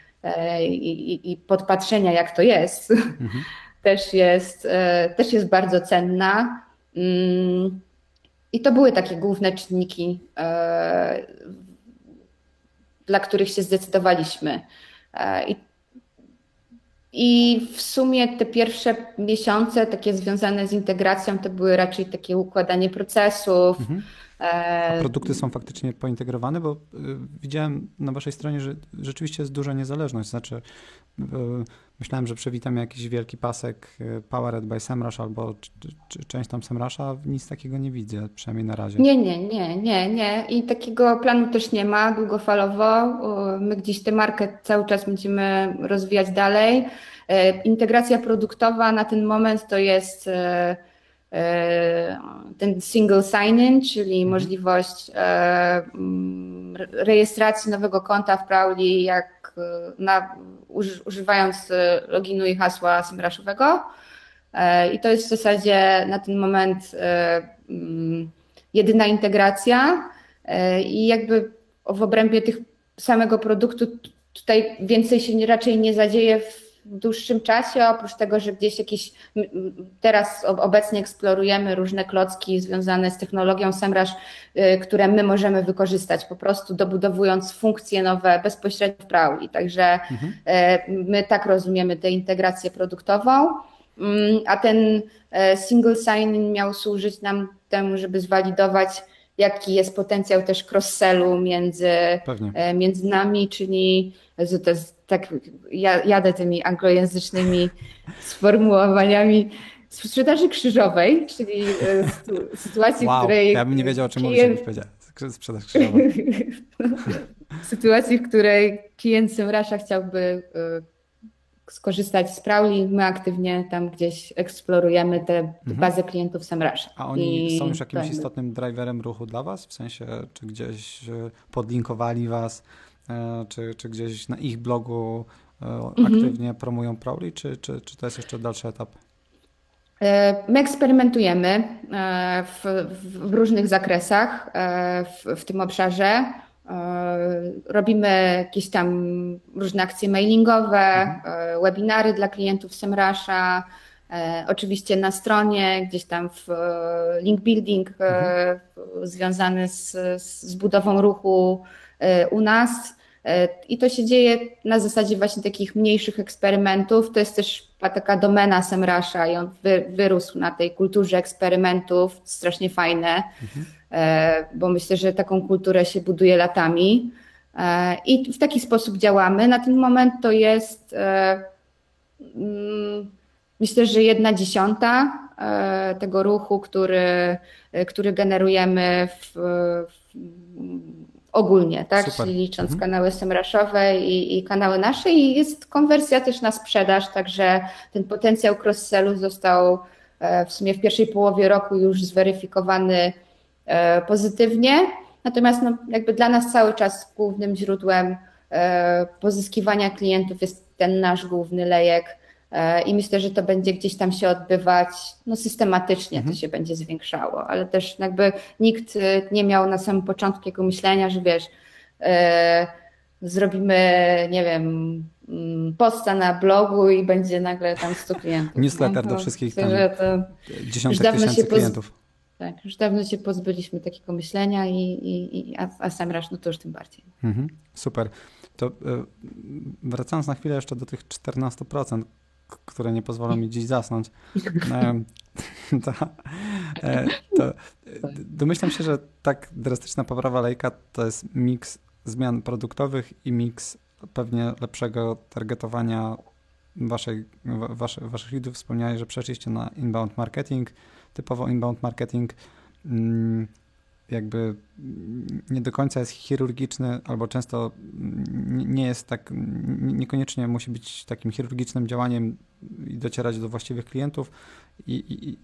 i, i, podpatrzenia, jak to jest, mhm. *laughs* też, jest, też jest bardzo cenna. Mm, I to były takie główne czynniki, dla których się zdecydowaliśmy. I I w sumie te pierwsze miesiące, takie związane z integracją, to były raczej takie układanie procesów. Mhm. A produkty są faktycznie pointegrowane, bo y, widziałem na waszej stronie, że rzeczywiście jest duża niezależność. Znaczy, y, myślałem, że przewitam jakiś wielki pasek y, Powered by Semrush albo część tam Semrusha, nic takiego nie widzę, przynajmniej na razie. Nie, nie, nie, nie, nie. I takiego planu też nie ma długofalowo. My gdzieś tę markę cały czas będziemy rozwijać dalej. Integracja produktowa na ten moment to jest E, ten single sign-in, czyli mhm. możliwość rejestracji nowego konta w Prowly, jak na, używając loginu i hasła SEMrushowego. I to jest w zasadzie na ten moment mm, jedyna integracja i jakby w obrębie tych samego produktu tutaj więcej się raczej nie zadzieje w w dłuższym czasie, oprócz tego, że gdzieś jakieś, teraz obecnie eksplorujemy różne klocki związane z technologią SEMrush, y, które my możemy wykorzystać, po prostu dobudowując funkcje nowe bezpośrednio w Prowly. Także mhm. Y, my tak rozumiemy tę integrację produktową, mm, a ten y, single sign miał służyć nam temu, żeby zwalidować jaki jest potencjał też cross-sellu między, między nami, czyli to jest tak ja, jadę tymi anglojęzycznymi sformułowaniami sprzedaży krzyżowej, czyli e, sytuacji, wow, w której. Ja bym nie wiedział, o czym klient... mówisz, powiedziała. Sprzedaż krzyżowa. *laughs* sytuacji, w której klient Semrasza chciałby e, skorzystać z Prowly, my aktywnie tam gdzieś eksplorujemy tę mhm. bazę klientów Semrasza. A oni I są już jakimś istotnym driverem ruchu dla Was? W sensie, czy gdzieś e, podlinkowali Was? E, czy, czy gdzieś na ich blogu e, mhm. aktywnie promują Prowly, czy, czy, czy to jest jeszcze dalszy etap? E, my eksperymentujemy w, w różnych zakresach w, w, tym obszarze. Robimy jakieś tam różne akcje mailingowe, mhm. webinary dla klientów Semrasha, oczywiście na stronie, gdzieś tam w link building mhm. związany z, z budową ruchu u nas. E, I to się dzieje na zasadzie właśnie takich mniejszych eksperymentów. To jest też taka domena Semrasza i on wyrósł na tej kulturze eksperymentów, strasznie fajne, mhm. bo myślę, że taką kulturę się buduje latami. E, I w taki sposób działamy. Na ten moment to jest mm, myślę, że jedna dziesiąta tego ruchu, który, który generujemy w, w ogólnie, tak? Super. Czyli licząc mhm. kanały semraszowe i, i, kanały nasze i jest konwersja też na sprzedaż, także ten potencjał cross-sellu został e, w sumie w pierwszej połowie roku już zweryfikowany e, pozytywnie. Natomiast no, jakby dla nas cały czas głównym źródłem e, pozyskiwania klientów jest ten nasz główny lejek I myślę, że to będzie gdzieś tam się odbywać no, systematycznie, mhm. to się będzie zwiększało, ale też jakby nikt e, nie miał na samym początku takiego myślenia, że wiesz, e, zrobimy, nie wiem, mm, posta na blogu i będzie nagle tam 100 klientów. *laughs* Newsletter no, do wszystkich tam dziesiątek tysięcy klientów. Tak, już dawno się pozbyliśmy takiego myślenia i, i, i a, a sam raz, no to już tym bardziej. Mhm, super. To wracając na chwilę jeszcze do tych 14%, które nie pozwolą mi dziś zasnąć. *laughs* *laughs* to, e, to, domyślam się, że tak drastyczna poprawa lejka to jest miks zmian produktowych i miks pewnie lepszego targetowania waszej, wasze, waszych lidów. Wspomniałeś, że przeszliście na inbound marketing, typowo inbound marketing. Jakby nie do końca jest chirurgiczny, albo często nie jest tak, niekoniecznie musi być takim chirurgicznym działaniem i docierać do właściwych klientów. I, i, i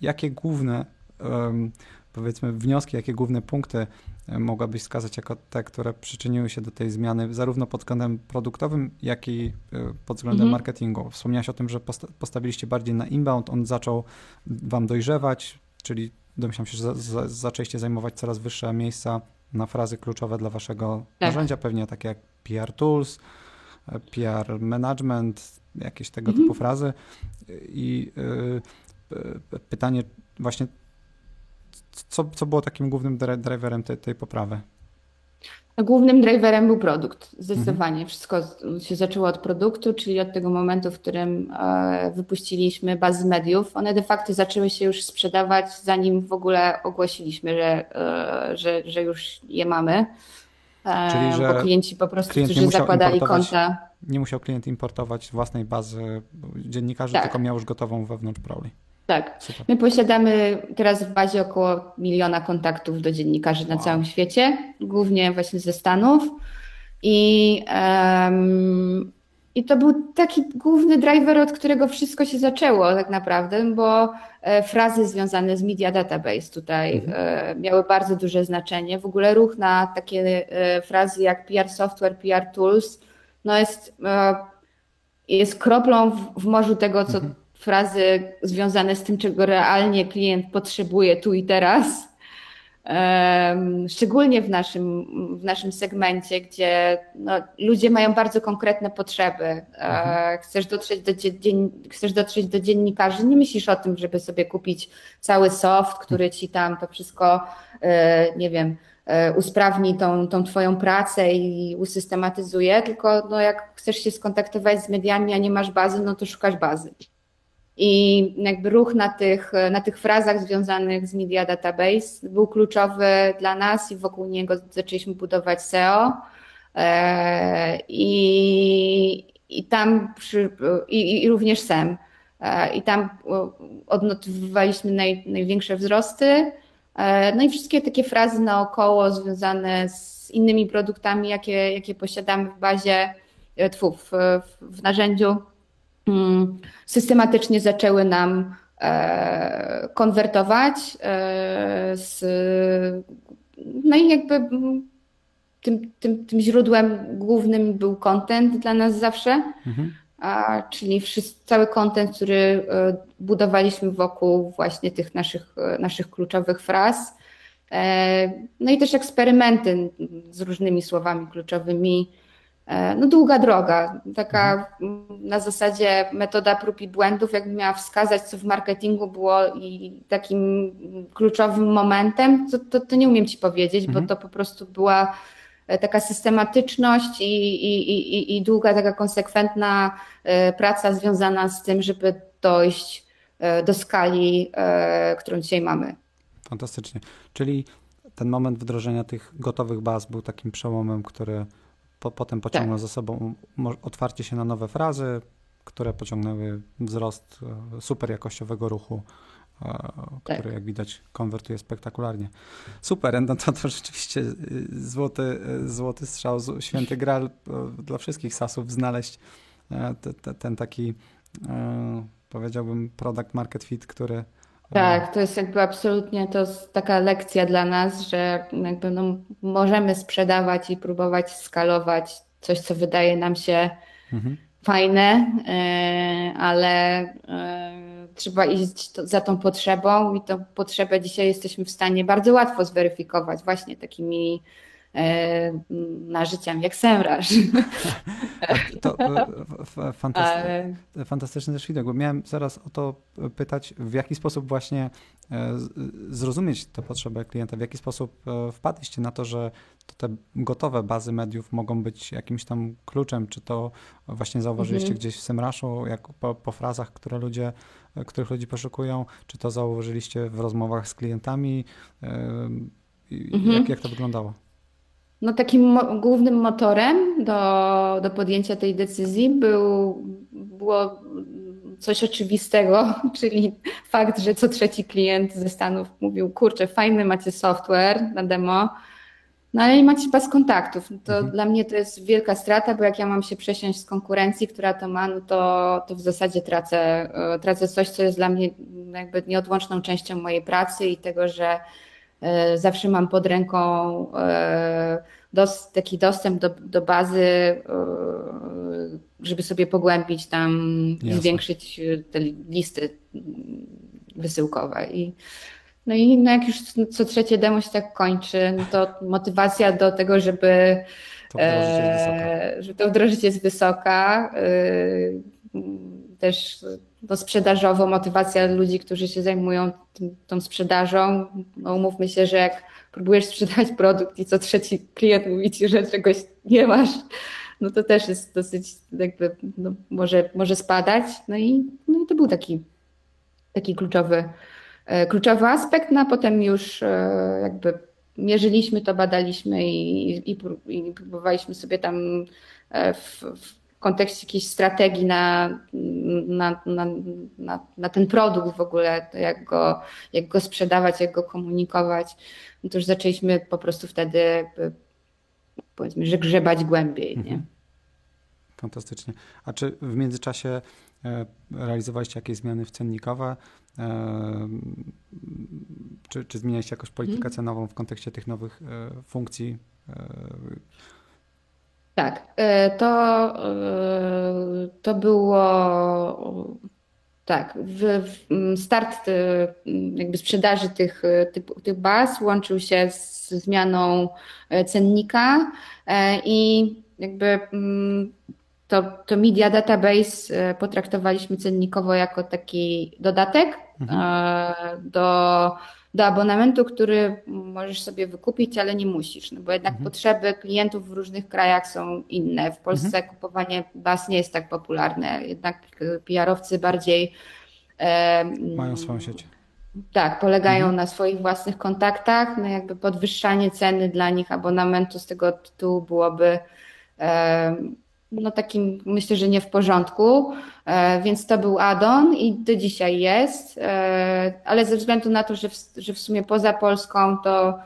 jakie główne, um, powiedzmy, wnioski, jakie główne punkty mogłabyś wskazać jako te, które przyczyniły się do tej zmiany, zarówno pod względem produktowym, jak i e, pod względem mhm. marketingu? Wspomniałaś o tym, że postawiliście bardziej na inbound, on zaczął Wam dojrzewać, czyli domyślam się, że za, za, zaczęliście zajmować coraz wyższe miejsca na frazy kluczowe dla waszego tak. narzędzia, pewnie takie jak PR Tools, PR Management, jakieś tego mhm. typu frazy. I y, pytanie właśnie, co, co było takim głównym driverem tej, tej poprawy? Głównym driverem był produkt, zdecydowanie. Mhm. Wszystko się zaczęło od produktu, czyli od tego momentu, w którym e, wypuściliśmy bazy mediów. One de facto zaczęły się już sprzedawać, zanim w ogóle ogłosiliśmy, że, e, że, że już je mamy. E, czyli, że bo klienci po prostu, którzy zakładali konta. Nie musiał klient importować własnej bazy dziennikarzy, tak. tylko miał już gotową wewnątrz Prowly. Tak. Super. My posiadamy teraz w bazie około miliona kontaktów do dziennikarzy na wow. całym świecie, głównie właśnie ze Stanów. I, um, I to był taki główny driver, od którego wszystko się zaczęło tak naprawdę, bo e, frazy związane z Media Database tutaj mhm. e, miały bardzo duże znaczenie. W ogóle ruch na takie e, frazy jak PR Software, PR Tools no jest, jest kroplą w, w morzu tego, co mhm frazy związane z tym, czego realnie klient potrzebuje tu i teraz. Szczególnie w naszym, w naszym segmencie, gdzie no, ludzie mają bardzo konkretne potrzeby. E, mhm. Chcesz dotrzeć, do dzien, chcesz dotrzeć do dziennikarzy, nie myślisz o tym, żeby sobie kupić cały soft, który ci tam to wszystko, e, nie wiem, e, usprawni tą, tą Twoją pracę i usystematyzuje, tylko no, jak chcesz się skontaktować z mediami, a nie masz bazy, no to szukasz bazy. I jakby ruch na tych, na tych frazach związanych z Media Database był kluczowy dla nas i wokół niego zaczęliśmy budować SEO. E, I, i tam przy, i, i również SEM. E, I tam odnotowywaliśmy naj, największe wzrosty. E, no i wszystkie takie frazy naokoło związane z innymi produktami, jakie, jakie posiadamy w bazie, tfu, w, w narzędziu systematycznie zaczęły nam e, konwertować e, z, no i jakby tym, tym, tym źródłem głównym był content dla nas zawsze, mhm. a, czyli wszyscy, cały content, który e, budowaliśmy wokół właśnie tych naszych, naszych kluczowych fraz. No i też eksperymenty z różnymi słowami kluczowymi, no długa droga, taka na zasadzie metoda prób i błędów, jakbym miała wskazać, co w marketingu było i takim kluczowym momentem, to, to, to nie umiem Ci powiedzieć, mhm. bo to po prostu była e, taka systematyczność i, i, i, i długa, taka konsekwentna e, praca związana z tym, żeby dojść do skali, którą dzisiaj mamy. Fantastycznie. Czyli ten moment wdrożenia tych gotowych baz był takim przełomem, który po, potem pociągnął tak. za sobą otwarcie się na nowe frazy, które pociągnęły wzrost e, super jakościowego ruchu, e, tak. który jak widać konwertuje spektakularnie. Super, no to, to rzeczywiście e, złoty, złoty strzał, święty gral dla wszystkich sasów znaleźć te, te, ten taki powiedziałbym product market fit, który tak, to jest jakby absolutnie to taka lekcja dla nas, że jakby no, możemy sprzedawać i próbować skalować coś, co wydaje nam się mhm. fajne, e, ale e, trzeba iść za tą potrzebą i tą potrzebę dzisiaj jesteśmy w stanie bardzo łatwo zweryfikować właśnie takimi E, nażyciam jak semraż. *laughs* To e, fantastyczny, Ale... fantastyczny też widok, bo miałem zaraz o to pytać, w jaki sposób właśnie e, zrozumieć te potrzeby klienta, w jaki sposób wpadliście na to, że to te gotowe bazy mediów mogą być jakimś tam kluczem, czy to właśnie zauważyliście mhm. gdzieś w Semraszu, jak po, po frazach, które ludzie, których ludzi poszukują, czy to zauważyliście w rozmowach z klientami, mhm. jak, jak to wyglądało? No takim mo głównym motorem do, do podjęcia tej decyzji był, było coś oczywistego, *laughs* czyli fakt, że co trzeci klient ze Stanów mówił, kurczę, fajny macie software na demo, no ale nie macie pas kontaktów. To mhm. dla mnie to jest wielka strata, bo jak ja mam się przesiąść z konkurencji, która to ma, no to, to w zasadzie tracę, e, tracę coś, co jest dla mnie jakby nieodłączną częścią mojej pracy i tego, że zawsze mam pod ręką e, dos, taki dostęp do, do bazy, e, żeby sobie pogłębić tam i zwiększyć te listy wysyłkowe. I, no i no jak już co trzecie demo się tak kończy, no to motywacja do tego, żeby to e, że to wdrożyć jest wysoka. E, też no, sprzedażowo motywacja ludzi, którzy się zajmują tym, tą sprzedażą. No, umówmy się, że jak próbujesz sprzedać produkt i co trzeci klient mówi ci, że czegoś nie masz, no to też jest dosyć jakby, no, może, może spadać. No i, no i to był taki, taki kluczowy, e, kluczowy aspekt, no a potem już e, jakby mierzyliśmy to, badaliśmy i, i, i próbowaliśmy sobie tam e, w, w kontekście jakiejś strategii na, na, na, na, na ten produkt w ogóle, jak go, jak go sprzedawać, jak go komunikować, no to już zaczęliśmy po prostu wtedy powiedzmy, że grzebać głębiej. Nie? Mhm. Fantastycznie. A czy w międzyczasie e, realizowaliście jakieś zmiany w cennikowe? E, czy, czy zmienialiście jakoś politykę mhm. cenową w kontekście tych nowych e, funkcji? Tak, to, to było tak, start jakby sprzedaży tych, tych, tych baz łączył się z zmianą cennika i jakby to, to Media Database potraktowaliśmy cennikowo jako taki dodatek mhm. do, do abonamentu, który możesz sobie wykupić, ale nie musisz, no bo jednak mhm. potrzeby klientów w różnych krajach są inne. W Polsce mhm. kupowanie baz nie jest tak popularne, jednak PR-owcy bardziej e, mają swoją sieć. Tak, polegają mhm. na swoich własnych kontaktach, no jakby podwyższanie ceny dla nich abonamentu z tego tytułu byłoby e, no takim myślę, że nie w porządku, e, więc to był addon i do dzisiaj jest, e, ale ze względu na to, że w, że w sumie poza Polską to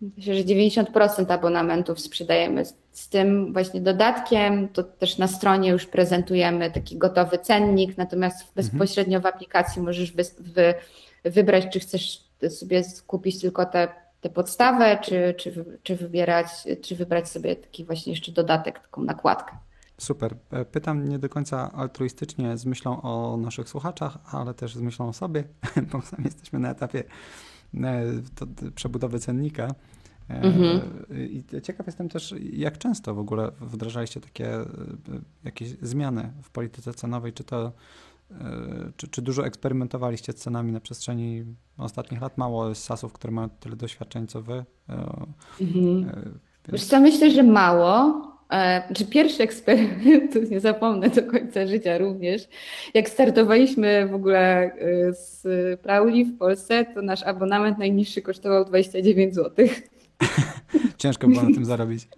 myślę, że 90% abonamentów sprzedajemy z, tym właśnie dodatkiem, to też na stronie już prezentujemy taki gotowy cennik, natomiast mhm. bezpośrednio w aplikacji możesz wy, wy, wybrać, czy chcesz sobie kupić tylko te tę podstawę, czy, czy, czy, wybierać, czy wybrać sobie taki właśnie jeszcze dodatek, taką nakładkę. Super. E, pytam nie do końca altruistycznie z myślą o naszych słuchaczach, ale też z myślą o sobie, *laughs* bo sami jesteśmy na etapie e, przebudowy cennika. E, mhm. I ciekaw jestem też, jak często w ogóle wdrażaliście takie jakieś zmiany w polityce cenowej, czy to czy, czy dużo eksperymentowaliście z cenami na przestrzeni ostatnich lat? Mało jest sasów, które mają tyle doświadczeń co wy. Mhm. Wiesz co, myślę, że mało. E, czy pierwszy eksperyment, *laughs* to nie zapomnę do końca życia również, jak startowaliśmy w ogóle e, z Prauli w Polsce, to nasz abonament najniższy kosztował 29 zł. *laughs* Ciężko było na tym *laughs* zarobić.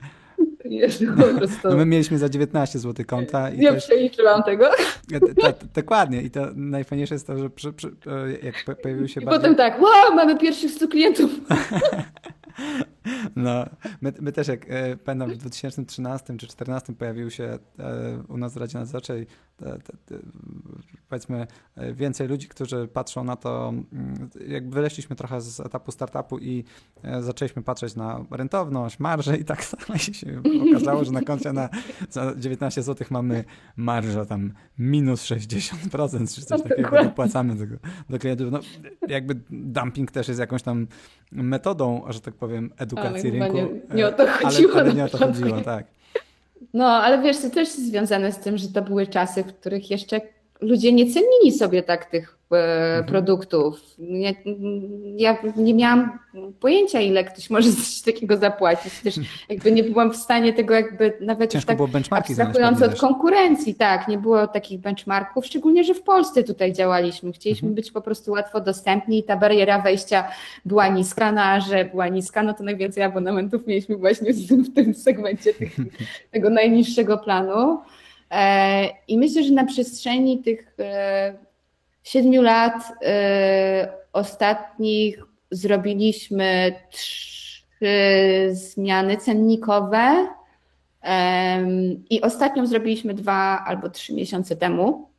*laughs* No my mieliśmy za 19 zł konta. I nie też... przeliczyłam tego. Dokładnie. I to najfajniejsze jest to, że przy, przy, jak pojawił się I bardziej... potem tak, wow, mamy pierwszych 100 klientów. *laughs* No, my, my też jak e, pamiętam w 2013 czy 2014 pojawił się e, u nas w Radzie Nadzorczej powiedzmy więcej ludzi, którzy patrzą na to, mm, jak wyleźliśmy trochę z etapu startupu i e, zaczęliśmy patrzeć na rentowność, marżę i tak samo się okazało, że na koncie na za 19 zł mamy marżę tam minus 60% czy coś takiego wypłacamy do, do klientów. No, jakby dumping też jest jakąś tam metodą, że tak powiem, edukacji ale rynku. Nie, nie o to chodziło. Ale, ale nie o to chodziło, tak. No, ale wiesz, to też jest związane z tym, że to były czasy, w których jeszcze ludzie nie cenili sobie tak tych e, mhm. produktów. Ja, ja, nie miałam pojęcia, ile ktoś może *laughs* coś takiego zapłacić. Też jakby nie byłam w stanie tego jakby nawet Ciężko tak było benchmarki abstrahując od konkurencji, tak, nie było takich benchmarków, szczególnie, że w Polsce tutaj działaliśmy. Chcieliśmy mhm. być po prostu łatwo dostępni i ta bariera wejścia była niska, no a że była niska, no to najwięcej abonamentów mieliśmy właśnie w tym, w tym segmencie tych, *laughs* tego najniższego planu. E, I myślę, że na przestrzeni tych e, siedmiu lat e, ostatnich zrobiliśmy trzy zmiany cennikowe. I ostatnią zrobiliśmy dwa albo trzy miesiące temu.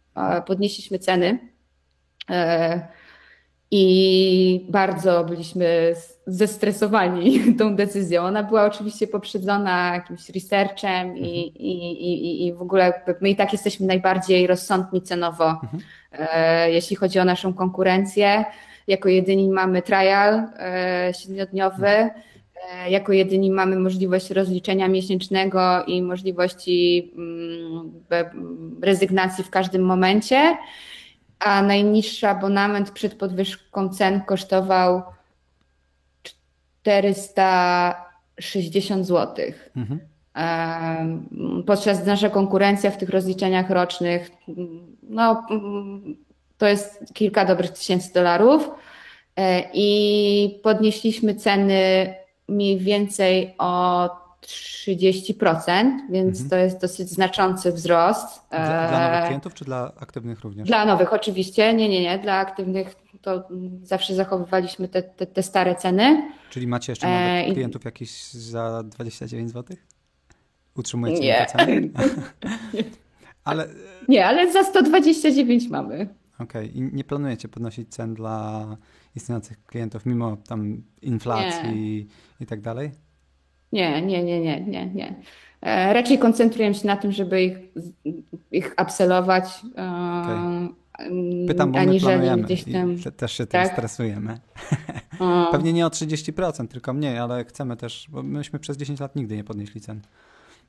Podnieśliśmy ceny i bardzo byliśmy zestresowani *laughs* tą decyzją. Ona była oczywiście poprzedzona jakimś researchem i, mhm. i, i, i w ogóle my i tak jesteśmy najbardziej rozsądni cenowo, mhm. e, jeśli chodzi o naszą konkurencję. Jako jedyni mamy trial e, siedmiodniowy, mhm. e, jako jedyni mamy możliwość rozliczenia miesięcznego i możliwości mm, rezygnacji w każdym momencie a najniższy abonament przed podwyżką cen kosztował 460 zł. Mhm. Podczas nasza konkurencja w tych rozliczeniach rocznych, no, to jest kilka dobrych tysięcy dolarów e, i podnieśliśmy ceny mniej więcej o 30%, więc mhm. to jest dosyć znaczący wzrost. Dla, dla, nowych klientów czy dla aktywnych również? Dla nowych oczywiście, nie, nie, nie. Dla aktywnych to zawsze zachowywaliśmy te, te, te stare ceny. Czyli macie jeszcze nowych e... klientów jakiś za 29 zł? Utrzymujecie nie. te ceny? *laughs* ale... Nie, ale za 129 mamy. Okej, okay. i nie planujecie podnosić cen dla istniejących klientów mimo tam inflacji nie. i tak dalej? Nie, nie, nie, nie, nie, nie. E, raczej koncentruję się na tym, żeby ich, ich upsellować. E, okay. Pytam, bo my planujemy gdzieś tam... i też się tak? tym stresujemy. *laughs* Pewnie nie o 30%, tylko mniej, ale chcemy też, bo myśmy przez 10 lat nigdy nie podnieśli cen.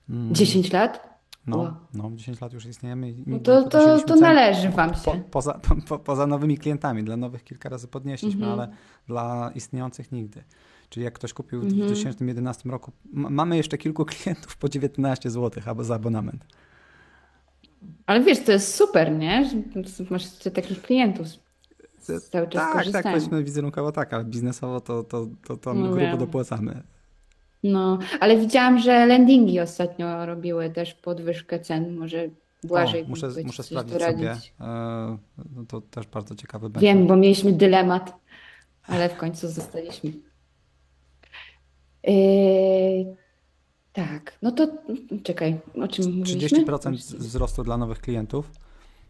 10 mm. lat? No, no 10 lat już istniejemy. I no to, to, to należy Wam się. Po, poza, po, poza nowymi klientami. Dla nowych kilka razy podnieśliśmy, -hmm. ale dla istniejących nigdy. Czyli jak ktoś kupił w 2011 mhm. roku, mamy jeszcze kilku *laughs* klientów po 19 zł albo za abonament. Ale wiesz, to jest super, nie? Masz takich klientów cały czas Tak, korzystają. tak, powiedzmy wizerunkowo tak, ale biznesowo to, to, to, to no grubo dopłacamy. No, ale widziałam, że landingi ostatnio robiły też podwyżkę cen. Może Błażej o, muszę, muszę sprawdzić sobie. E, no to też bardzo ciekawy będzie. Wiem, bo mieliśmy dylemat, ale w końcu zostaliśmy. Yy, tak, no to czekaj, o czym 30% mówiliśmy? 30% wzrostu dla nowych klientów.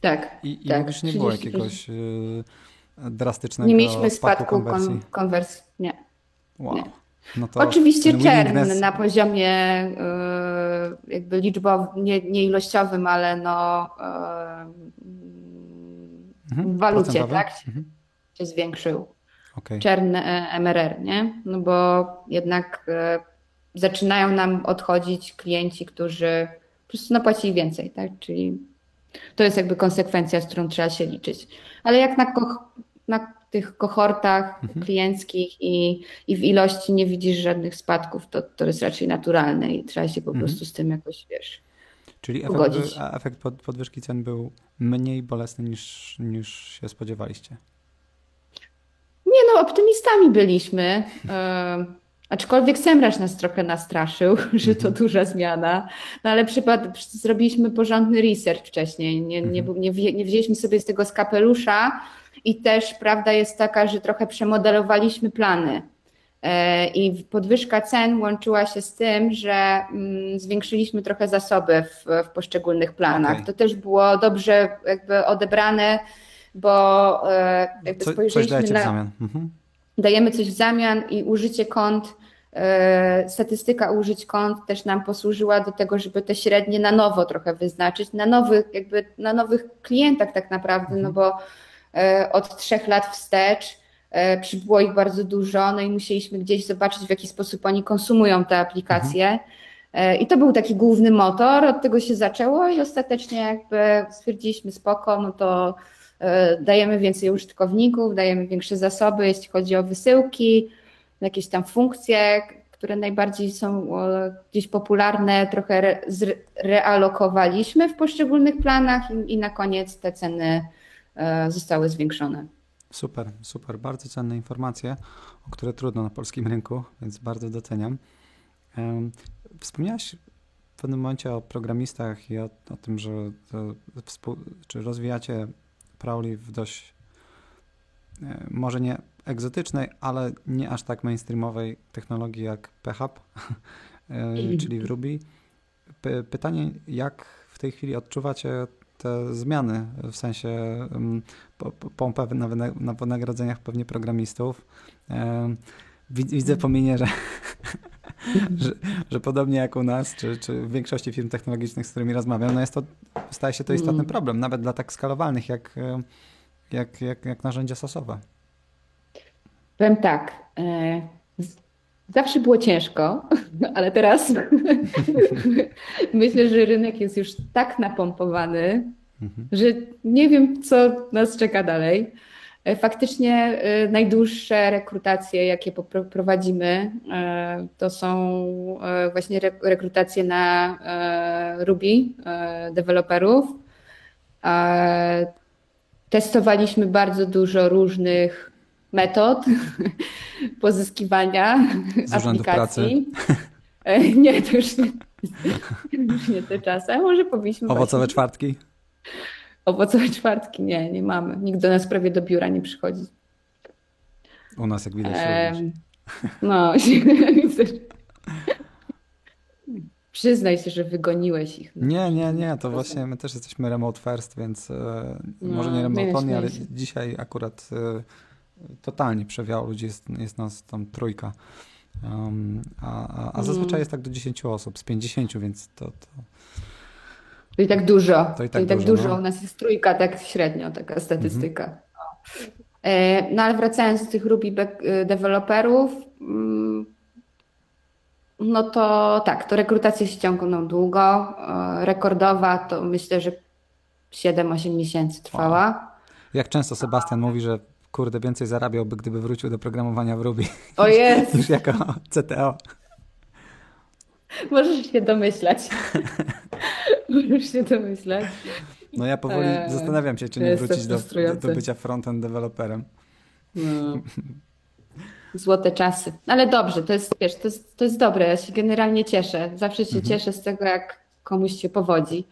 Tak. I, i tak, mówisz, nie było jakiegoś yy, drastycznego Nie mieliśmy spadku, spadku konwersji. konwersji. Nie. Wow. Nie. No Oczywiście czern na poziomie yy, jakby liczbowym, nie, nie, ilościowym, ale no yy, mhm, w walucie, tak? Mhm. Się zwiększył. Okay. Czern e, MRR, nie? No bo jednak yy, zaczynają nam odchodzić klienci, którzy po prostu napłacili więcej, tak? Czyli to jest jakby konsekwencja, z którą trzeba się liczyć. Ale jak na, na tych kohortach mhm. klienckich i, i w ilości nie widzisz żadnych spadków, to, to jest raczej naturalne i trzeba się po mhm. prostu z tym jakoś, wiesz, Czyli efekt, efekt podwyżki cen był mniej bolesny niż, niż się spodziewaliście? Nie no, optymistami byliśmy. Aczkolwiek Semraż nas trochę nastraszył, *laughs* że to mhm. duża zmiana, no ale przypad, zrobiliśmy porządny research wcześniej. Nie, nie, mhm. nie, nie wzięliśmy sobie z tego skapelusza, i też prawda jest taka, że trochę przemodelowaliśmy plany. E, I podwyżka cen łączyła się z tym, że mm, zwiększyliśmy trochę zasoby w, w poszczególnych planach. Okay. To też było dobrze jakby odebrane, bo e, jakby Co, spojrzeliśmy coś na. W zamian. Mhm. Dajemy coś w zamian i użycie kont, e, statystyka użyć kont też nam posłużyła do tego, żeby te średnie na nowo trochę wyznaczyć, na nowych, jakby na nowych klientach tak naprawdę, no mhm. no bo E, od trzech lat wstecz. Przybyło ich bardzo dużo, no i musieliśmy gdzieś zobaczyć, w jaki sposób oni konsumują te aplikacje. Mhm. I to był taki główny motor, od tego się zaczęło i ostatecznie jakby stwierdziliśmy spoko, no to dajemy więcej użytkowników, dajemy większe zasoby, jeśli chodzi o wysyłki, jakieś tam funkcje, które najbardziej są gdzieś popularne, trochę realokowaliśmy w poszczególnych planach i, na koniec te ceny E, zostały zwiększone. Super, super. Bardzo cenne informacje, o które trudno na polskim rynku, więc bardzo doceniam. Wspomniałaś w pewnym momencie o programistach i o, o tym, że współ, czy rozwijacie Prowly w dość e, może nie egzotycznej, ale nie aż tak mainstreamowej technologii jak PHP, *laughs* e, czyli w Ruby. Pytanie, jak w tej chwili odczuwacie te zmiany, w sensie pompę na, na wynagrodzeniach pewnie programistów. Widzę pomienie, że, *laughs* *laughs* że, że, podobnie jak u nas, czy, czy w większości firm technologicznych, z którymi rozmawiam, no jest to, staje się to istotny mm. problem, nawet dla tak skalowalnych jak, jak, jak, jak narzędzia sosowe. Powiem tak, e, Zawsze było ciężko, *laughs* ale teraz *laughs* myślę, że rynek jest już tak napompowany, mhm. że nie wiem, co nas czeka dalej. Faktycznie najdłuższe rekrutacje, jakie prowadzimy, to są właśnie rekrutacje na Ruby deweloperów. Testowaliśmy bardzo dużo różnych metod *laughs* pozyskiwania Z aplikacji. Pracy. Nie, to już nie, *laughs* już nie te czasy. może powinniśmy. Owocowe właśnie... czwartki? Owocowe *laughs* czwartki nie, nie mamy. Nikt do nas prawie do biura nie przychodzi. U nas jak widać. Ehm, no, *laughs* Przyznaj się, że wygoniłeś ich. Nie, nie, nie, to właśnie my też jesteśmy remote first, więc e, no, może nie remote only, ale dzisiaj akurat e, totalnie przewiało ludzi, jest, jest nas tam trójka. Um, a, a, a zazwyczaj mm. jest tak do 10 osób, z 50, więc to. to... To i tak dużo. To i tak, to i tak dużo. dużo. No. U nas jest trójka, tak średnio, taka statystyka. Mm -hmm. No ale wracając do tych Ruby deweloperów, mm, no to tak, to rekrutacje się ciągną długo. E, rekordowa to myślę, że 7-8 miesięcy trwała. Jak często Sebastian mówi, że kurde, więcej zarabiałby, gdyby wrócił do programowania w Ruby. O *laughs* jest! Niż jako CTO. *laughs* Możesz się domyślać. *laughs* Możesz się domyślać. No ja powoli eee, zastanawiam się, czy nie wrócić do, do, bycia frontend deweloperem. No. *laughs* Złote czasy. Ale dobrze, to jest, wiesz, to jest, to jest dobre. Ja się generalnie cieszę. Zawsze się mhm. cieszę z tego, jak komuś się powodzi.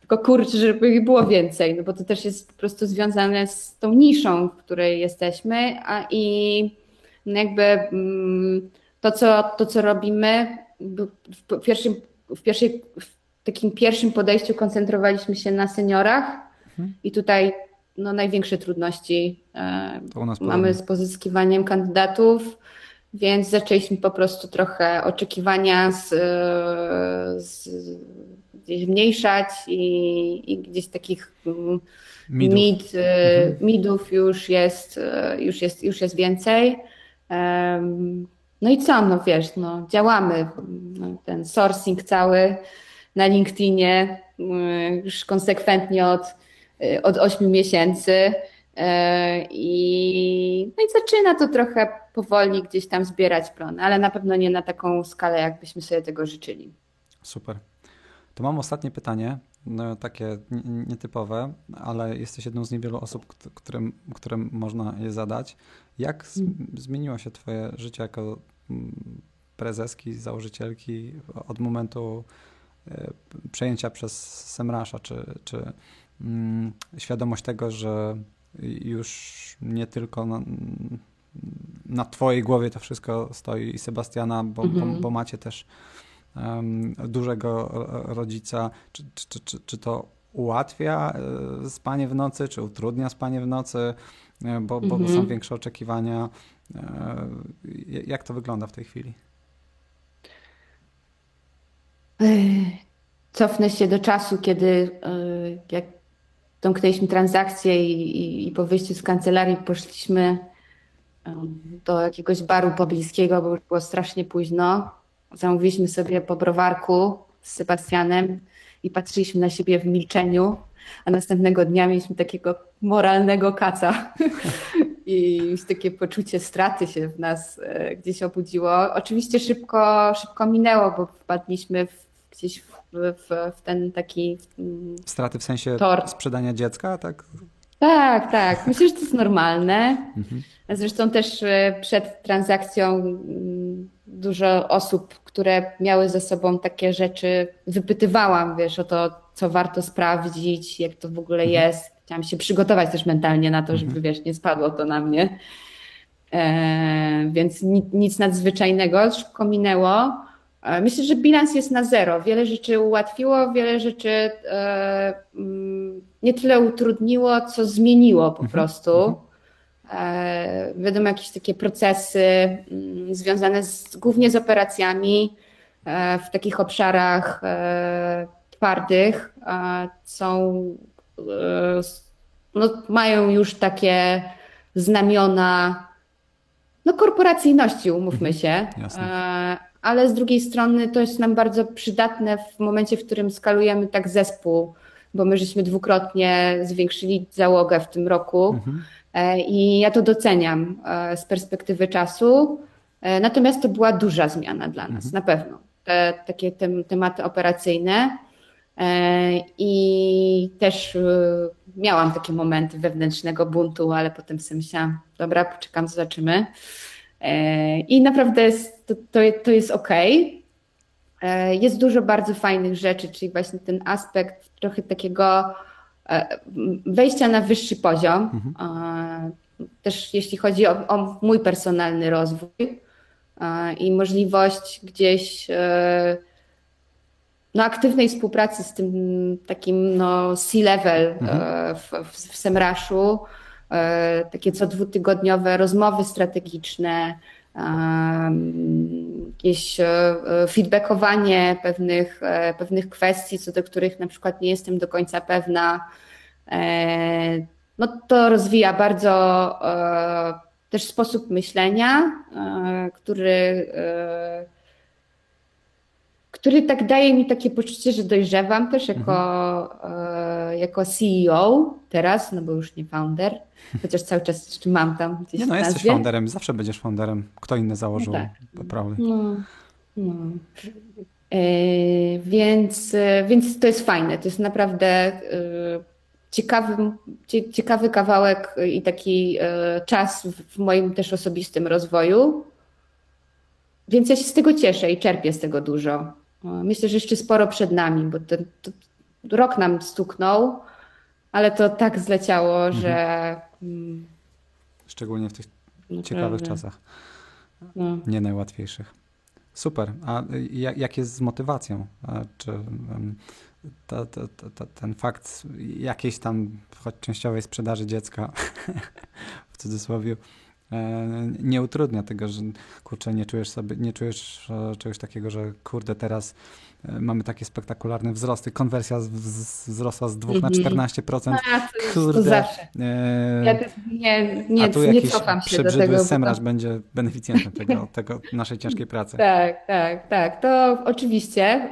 Tylko kurczę, żeby ich było więcej, no bo to też jest po prostu związane z tą niszą, w której jesteśmy, a i no jakby mm, to, co, to, co robimy, w pierwszym, w pierwszej, w takim pierwszym podejściu koncentrowaliśmy się na seniorach mhm. i tutaj no, największe trudności e, mamy z pozyskiwaniem kandydatów, więc zaczęliśmy po prostu trochę oczekiwania z, z gdzieś zmniejszać i, i gdzieś takich mm, midów. Mid, e, mhm. midów już jest, e, już, jest, już jest więcej. No i co, no wiesz, no, działamy. No, ten sourcing cały na LinkedInie już konsekwentnie od Y, od 8 miesięcy. Y, I, no i zaczyna to trochę powoli gdzieś tam zbierać plony, ale na pewno nie na taką skalę, jakbyśmy sobie tego życzyli. Super. To mam ostatnie pytanie, no, takie nietypowe, ale jesteś jedną z niewielu osób, którym, którym można je zadać. Jak hmm. zmieniło się Twoje życie jako mm, prezeski, założycielki od momentu y, przejęcia przez Semrasza? Czy, czy Mm, świadomość tego, że już nie tylko na, na Twojej głowie to wszystko stoi i Sebastiana, bo, mhm. bo, bo, macie też um, dużego rodzica. Czy, czy, czy, czy to ułatwia e, spanie w nocy, czy utrudnia spanie w nocy, e, bo, bo mhm. są większe oczekiwania? E, jak to wygląda w tej chwili? Cofnę się do czasu, kiedy jak domknęliśmy transakcję i, i, i po wyjściu z kancelarii poszliśmy do jakiegoś baru pobliskiego, bo już było strasznie późno. Zamówiliśmy sobie po browarku z Sebastianem i patrzyliśmy na siebie w milczeniu, a następnego dnia mieliśmy takiego moralnego kaca i takie poczucie straty się w nas e, gdzieś obudziło. Oczywiście szybko, szybko minęło, bo wpadliśmy w, gdzieś w w, w ten taki. Straty w sensie tor. sprzedania dziecka, tak? Tak, tak. Myślę, że to jest normalne. Mhm. Zresztą też e, przed transakcją mm, dużo osób, które miały ze sobą takie rzeczy, wypytywałam, wiesz, o to, co warto sprawdzić, jak to w ogóle mhm. jest. Chciałam się przygotować też mentalnie na to, żeby, mhm. wiesz, nie spadło to na mnie. E, więc nic, nic nadzwyczajnego, szybko minęło. E, myślę, że bilans jest na zero. Wiele rzeczy ułatwiło, wiele rzeczy e, mm, nie tyle utrudniło, co zmieniło po mhm, prostu. E, wiadomo, jakieś takie procesy mm, związane z, głównie z operacjami w takich obszarach twardych są, no, mają już takie znamiona no, korporacyjności, umówmy mhm. się. Jasne ale z drugiej strony to jest nam bardzo przydatne w momencie, w którym skalujemy tak zespół, bo my żeśmy dwukrotnie zwiększyli załogę w tym roku, mhm. I ja to doceniam z perspektywy czasu. Natomiast to była duża zmiana dla nas, mhm. na pewno. Te, takie te, tematy operacyjne. I też miałam takie momenty wewnętrznego buntu, ale potem sobie myślałam, dobra, poczekam, zobaczymy. I naprawdę jest, to, to, to jest ok. Jest dużo bardzo fajnych rzeczy, czyli właśnie ten aspekt trochę takiego e, wejścia na wyższy poziom. Mhm. Też jeśli chodzi o, o, mój personalny rozwój i możliwość gdzieś e, no, aktywnej współpracy z tym takim no, C-level e, mhm. w, w, w Semraszu, takie co dwutygodniowe rozmowy strategiczne, jakieś e, feedbackowanie pewnych, e, pewnych kwestii, co do których na przykład nie jestem do końca pewna. E, no to rozwija bardzo też sposób myślenia, który który tak daje mi takie poczucie, że dojrzewam też jako, mhm. e, jako CEO teraz, no bo już nie founder, chociaż cały czas jeszcze mam tam gdzieś Nie no, jesteś founderem, zawsze będziesz founderem. Kto inny założył no tak. No, no. E, więc, e, więc to jest fajne, to jest naprawdę e, ciekawy, ciekawy kawałek i taki e, czas w moim też osobistym rozwoju. Więc ja się z tego cieszę i czerpię z tego dużo. Myślę, że jeszcze sporo przed nami, bo ten, rok nam stuknął, ale to tak zleciało, mhm. że. Mm, Szczególnie w tych ciekawych czasach. No. Nie najłatwiejszych. Super. A jak jest z motywacją? Czy ta, ta, ta, ten fakt jakiejś tam, choć częściowej sprzedaży dziecka, *laughs* w cudzysłowie, nie utrudnia tego, że kurczę, nie czujesz sobie, nie czujesz e, czegoś takiego, że kurde, teraz e, mamy takie spektakularne wzrosty, konwersja wzrosła z 2 na 14%. Mhm. A, to, kurde. To zawsze. E, ja nie, nie, a tu nie cofam się do tego. semraż to... będzie beneficjentem tego, *laughs* tego naszej ciężkiej pracy. Tak, tak, tak. To oczywiście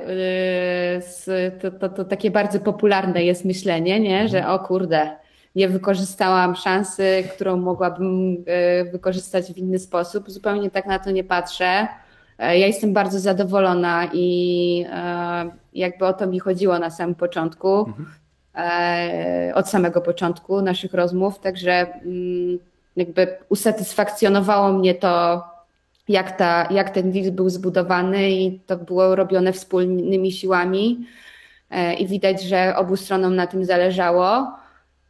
yy, to, to, to takie bardzo popularne jest myślenie, nie? Mhm. że o kurde, nie wykorzystałam szansy, którą mogłabym e, wykorzystać w inny sposób. Zupełnie tak na to nie patrzę. E, ja jestem bardzo zadowolona i e, jakby o to mi chodziło na samym początku, mhm. od samego początku naszych rozmów, także mm, jakby usatysfakcjonowało mnie to, jak, ta, jak ten deal był zbudowany i to było robione wspólnymi siłami i widać, że obu stronom na tym zależało.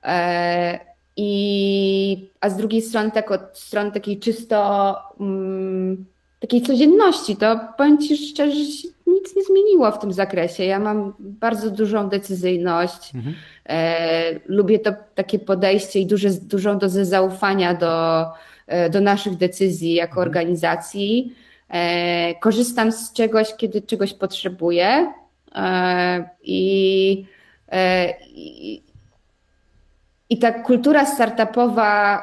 E, I, a z drugiej strony, tak od strony takiej czysto um, takiej codzienności, to powiem Ci szczerze, że się nic nie zmieniło w tym zakresie. Ja mam bardzo dużą decyzyjność. Mhm. E, lubię to takie podejście i duże, dużą dozę zaufania do, e, do naszych decyzji jako mhm. organizacji. E, korzystam z czegoś, kiedy czegoś potrzebuję. E, i, i i ta kultura startupowa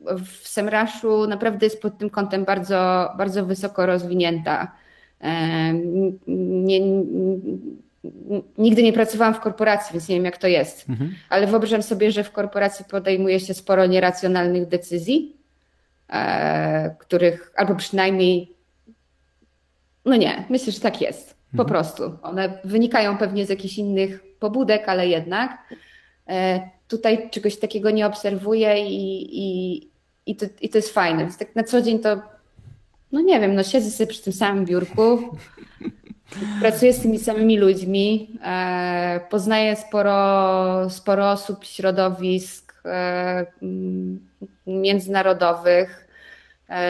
w Semraszu naprawdę jest pod tym kątem bardzo, bardzo wysoko rozwinięta. Nie, nigdy nie pracowałam w korporacji, więc nie wiem, jak to jest. Mhm. Ale wyobrażam sobie, że w korporacji podejmuje się sporo nieracjonalnych decyzji, e, których albo przynajmniej. No nie, myślę, że tak jest. Po mhm. prostu. One wynikają pewnie z jakichś innych pobudek, ale jednak. E, tutaj czegoś takiego nie obserwuję i, i, i, to, i to jest fajne. Więc tak na co dzień to, no nie wiem, no siedzę sobie przy tym samym biurku, pracuję z tymi samymi ludźmi, e, poznaję sporo, sporo osób, środowisk e, międzynarodowych.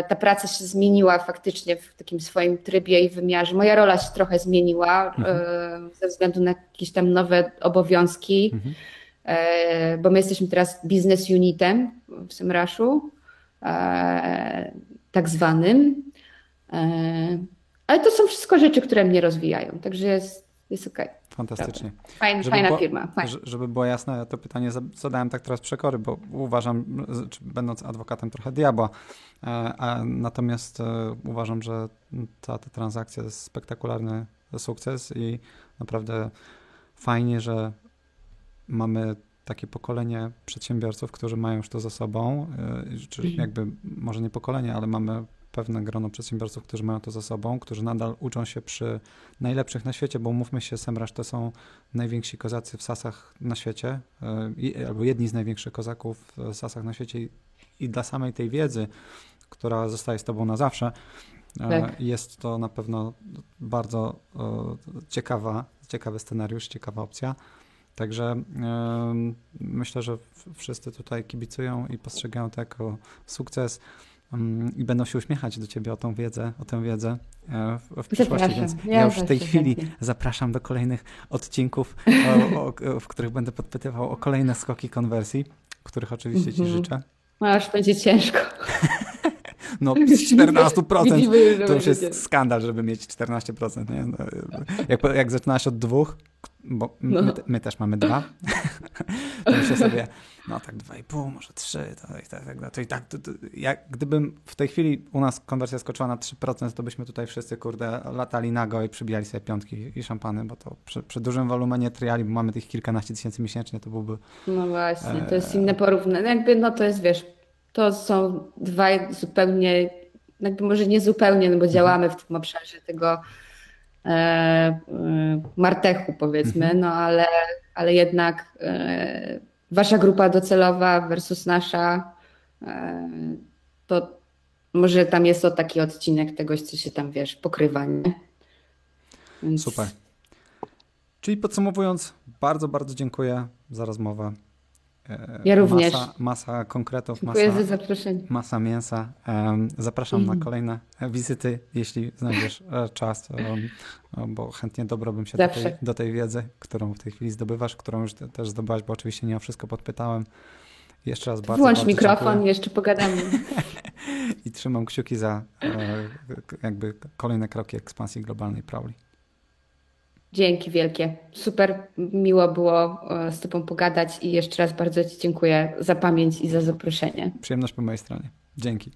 Ta praca się zmieniła faktycznie w takim swoim trybie i wymiarze. Moja rola się trochę zmieniła mhm. ze względu na jakieś tam nowe obowiązki. Mhm. E, bo my jesteśmy teraz biznes unitem w Semraszu, e, tak zwanym. E, ale to są wszystko rzeczy, które mnie rozwijają, także jest, jest okej. Okay. Fantastycznie. Fajna, fajna było, firma. Żeby było jasne, ja to pytanie zadałem tak teraz przekory, bo uważam, będąc adwokatem trochę diabła, a natomiast uważam, że ta, ta transakcja jest spektakularny sukces i naprawdę fajnie, że mamy takie pokolenie przedsiębiorców, którzy mają już to za sobą, y, czy Mhm. jakby może nie pokolenie, ale mamy pewne grono przedsiębiorców, którzy mają to za sobą, którzy nadal uczą się przy najlepszych na świecie, bo umówmy się, Semrush to są najwięksi kozacy w sasach na świecie, y, albo jedni z największych kozaków w sasach na świecie i, dla samej tej wiedzy, która zostaje z tobą na zawsze, e, Tak. jest to na pewno bardzo ciekawa, ciekawy scenariusz, ciekawa opcja. Także myślę, że wszyscy tutaj kibicują i postrzegają to jako sukces i będą się uśmiechać do ciebie o tą wiedzę, o tę wiedzę e, w, w przyszłości. Więc Ja ja już w tej chwili chętnie. zapraszam do kolejnych odcinków, o, o, w których będę podpytywał o kolejne skoki konwersji, których oczywiście ci Mhm. życzę. No już będzie ciężko. *laughs* No *laughs* z 14% Widzimy, że to już jest skandal, żeby mieć 14%. Nie? No, jak, jak zaczynasz od dwóch, bo my, No. my też mamy dwa, *laughs* to myślę sobie, no tak dwa i pół, może trzy, to i tak, tak, to i tak, to, to, jak, gdybym w tej chwili u nas konwersja skoczyła na 3%, to byśmy tutaj wszyscy, kurde, latali nago i przybijali sobie piątki i szampany, bo to przy, przy dużym wolumenie triali, bo mamy tych kilkanaście tysięcy miesięcznie, to byłby No właśnie, to jest Eee. inne porównanie. Jakby, no to jest, wiesz, to są dwa zupełnie, jakby może nie zupełnie, no bo działamy w tym obszarze tego e, e, martechu, powiedzmy, Mhm. no ale, ale jednak e, wasza grupa docelowa versus nasza, e, to może tam jest to taki odcinek tegoś, co się tam, wiesz, pokrywa, nie? Więc super. Czyli podsumowując, bardzo, bardzo dziękuję za rozmowę. E, Ja również. Masa, masa konkretów, Dziękuję masa, za zaproszenie. masa mięsa. Zapraszam Mhm. na kolejne e, wizyty, jeśli znajdziesz e, czas, em, o, bo chętnie dobrałbym się do tej, do tej wiedzy, którą w tej chwili zdobywasz, którą już te- też zdobyłaś, bo oczywiście nie o wszystko podpytałem. Jeszcze raz bardzo, Włącz bardzo mikrofon, dziękuję jeszcze pogadamy. *laughs* i trzymam kciuki za e, jakby kolejne kroki ekspansji globalnej Prowli. Dzięki wielkie. Super miło było e, z Tobą pogadać i jeszcze raz bardzo Ci dziękuję za pamięć i za zaproszenie. Przyjemność po mojej stronie. Dzięki.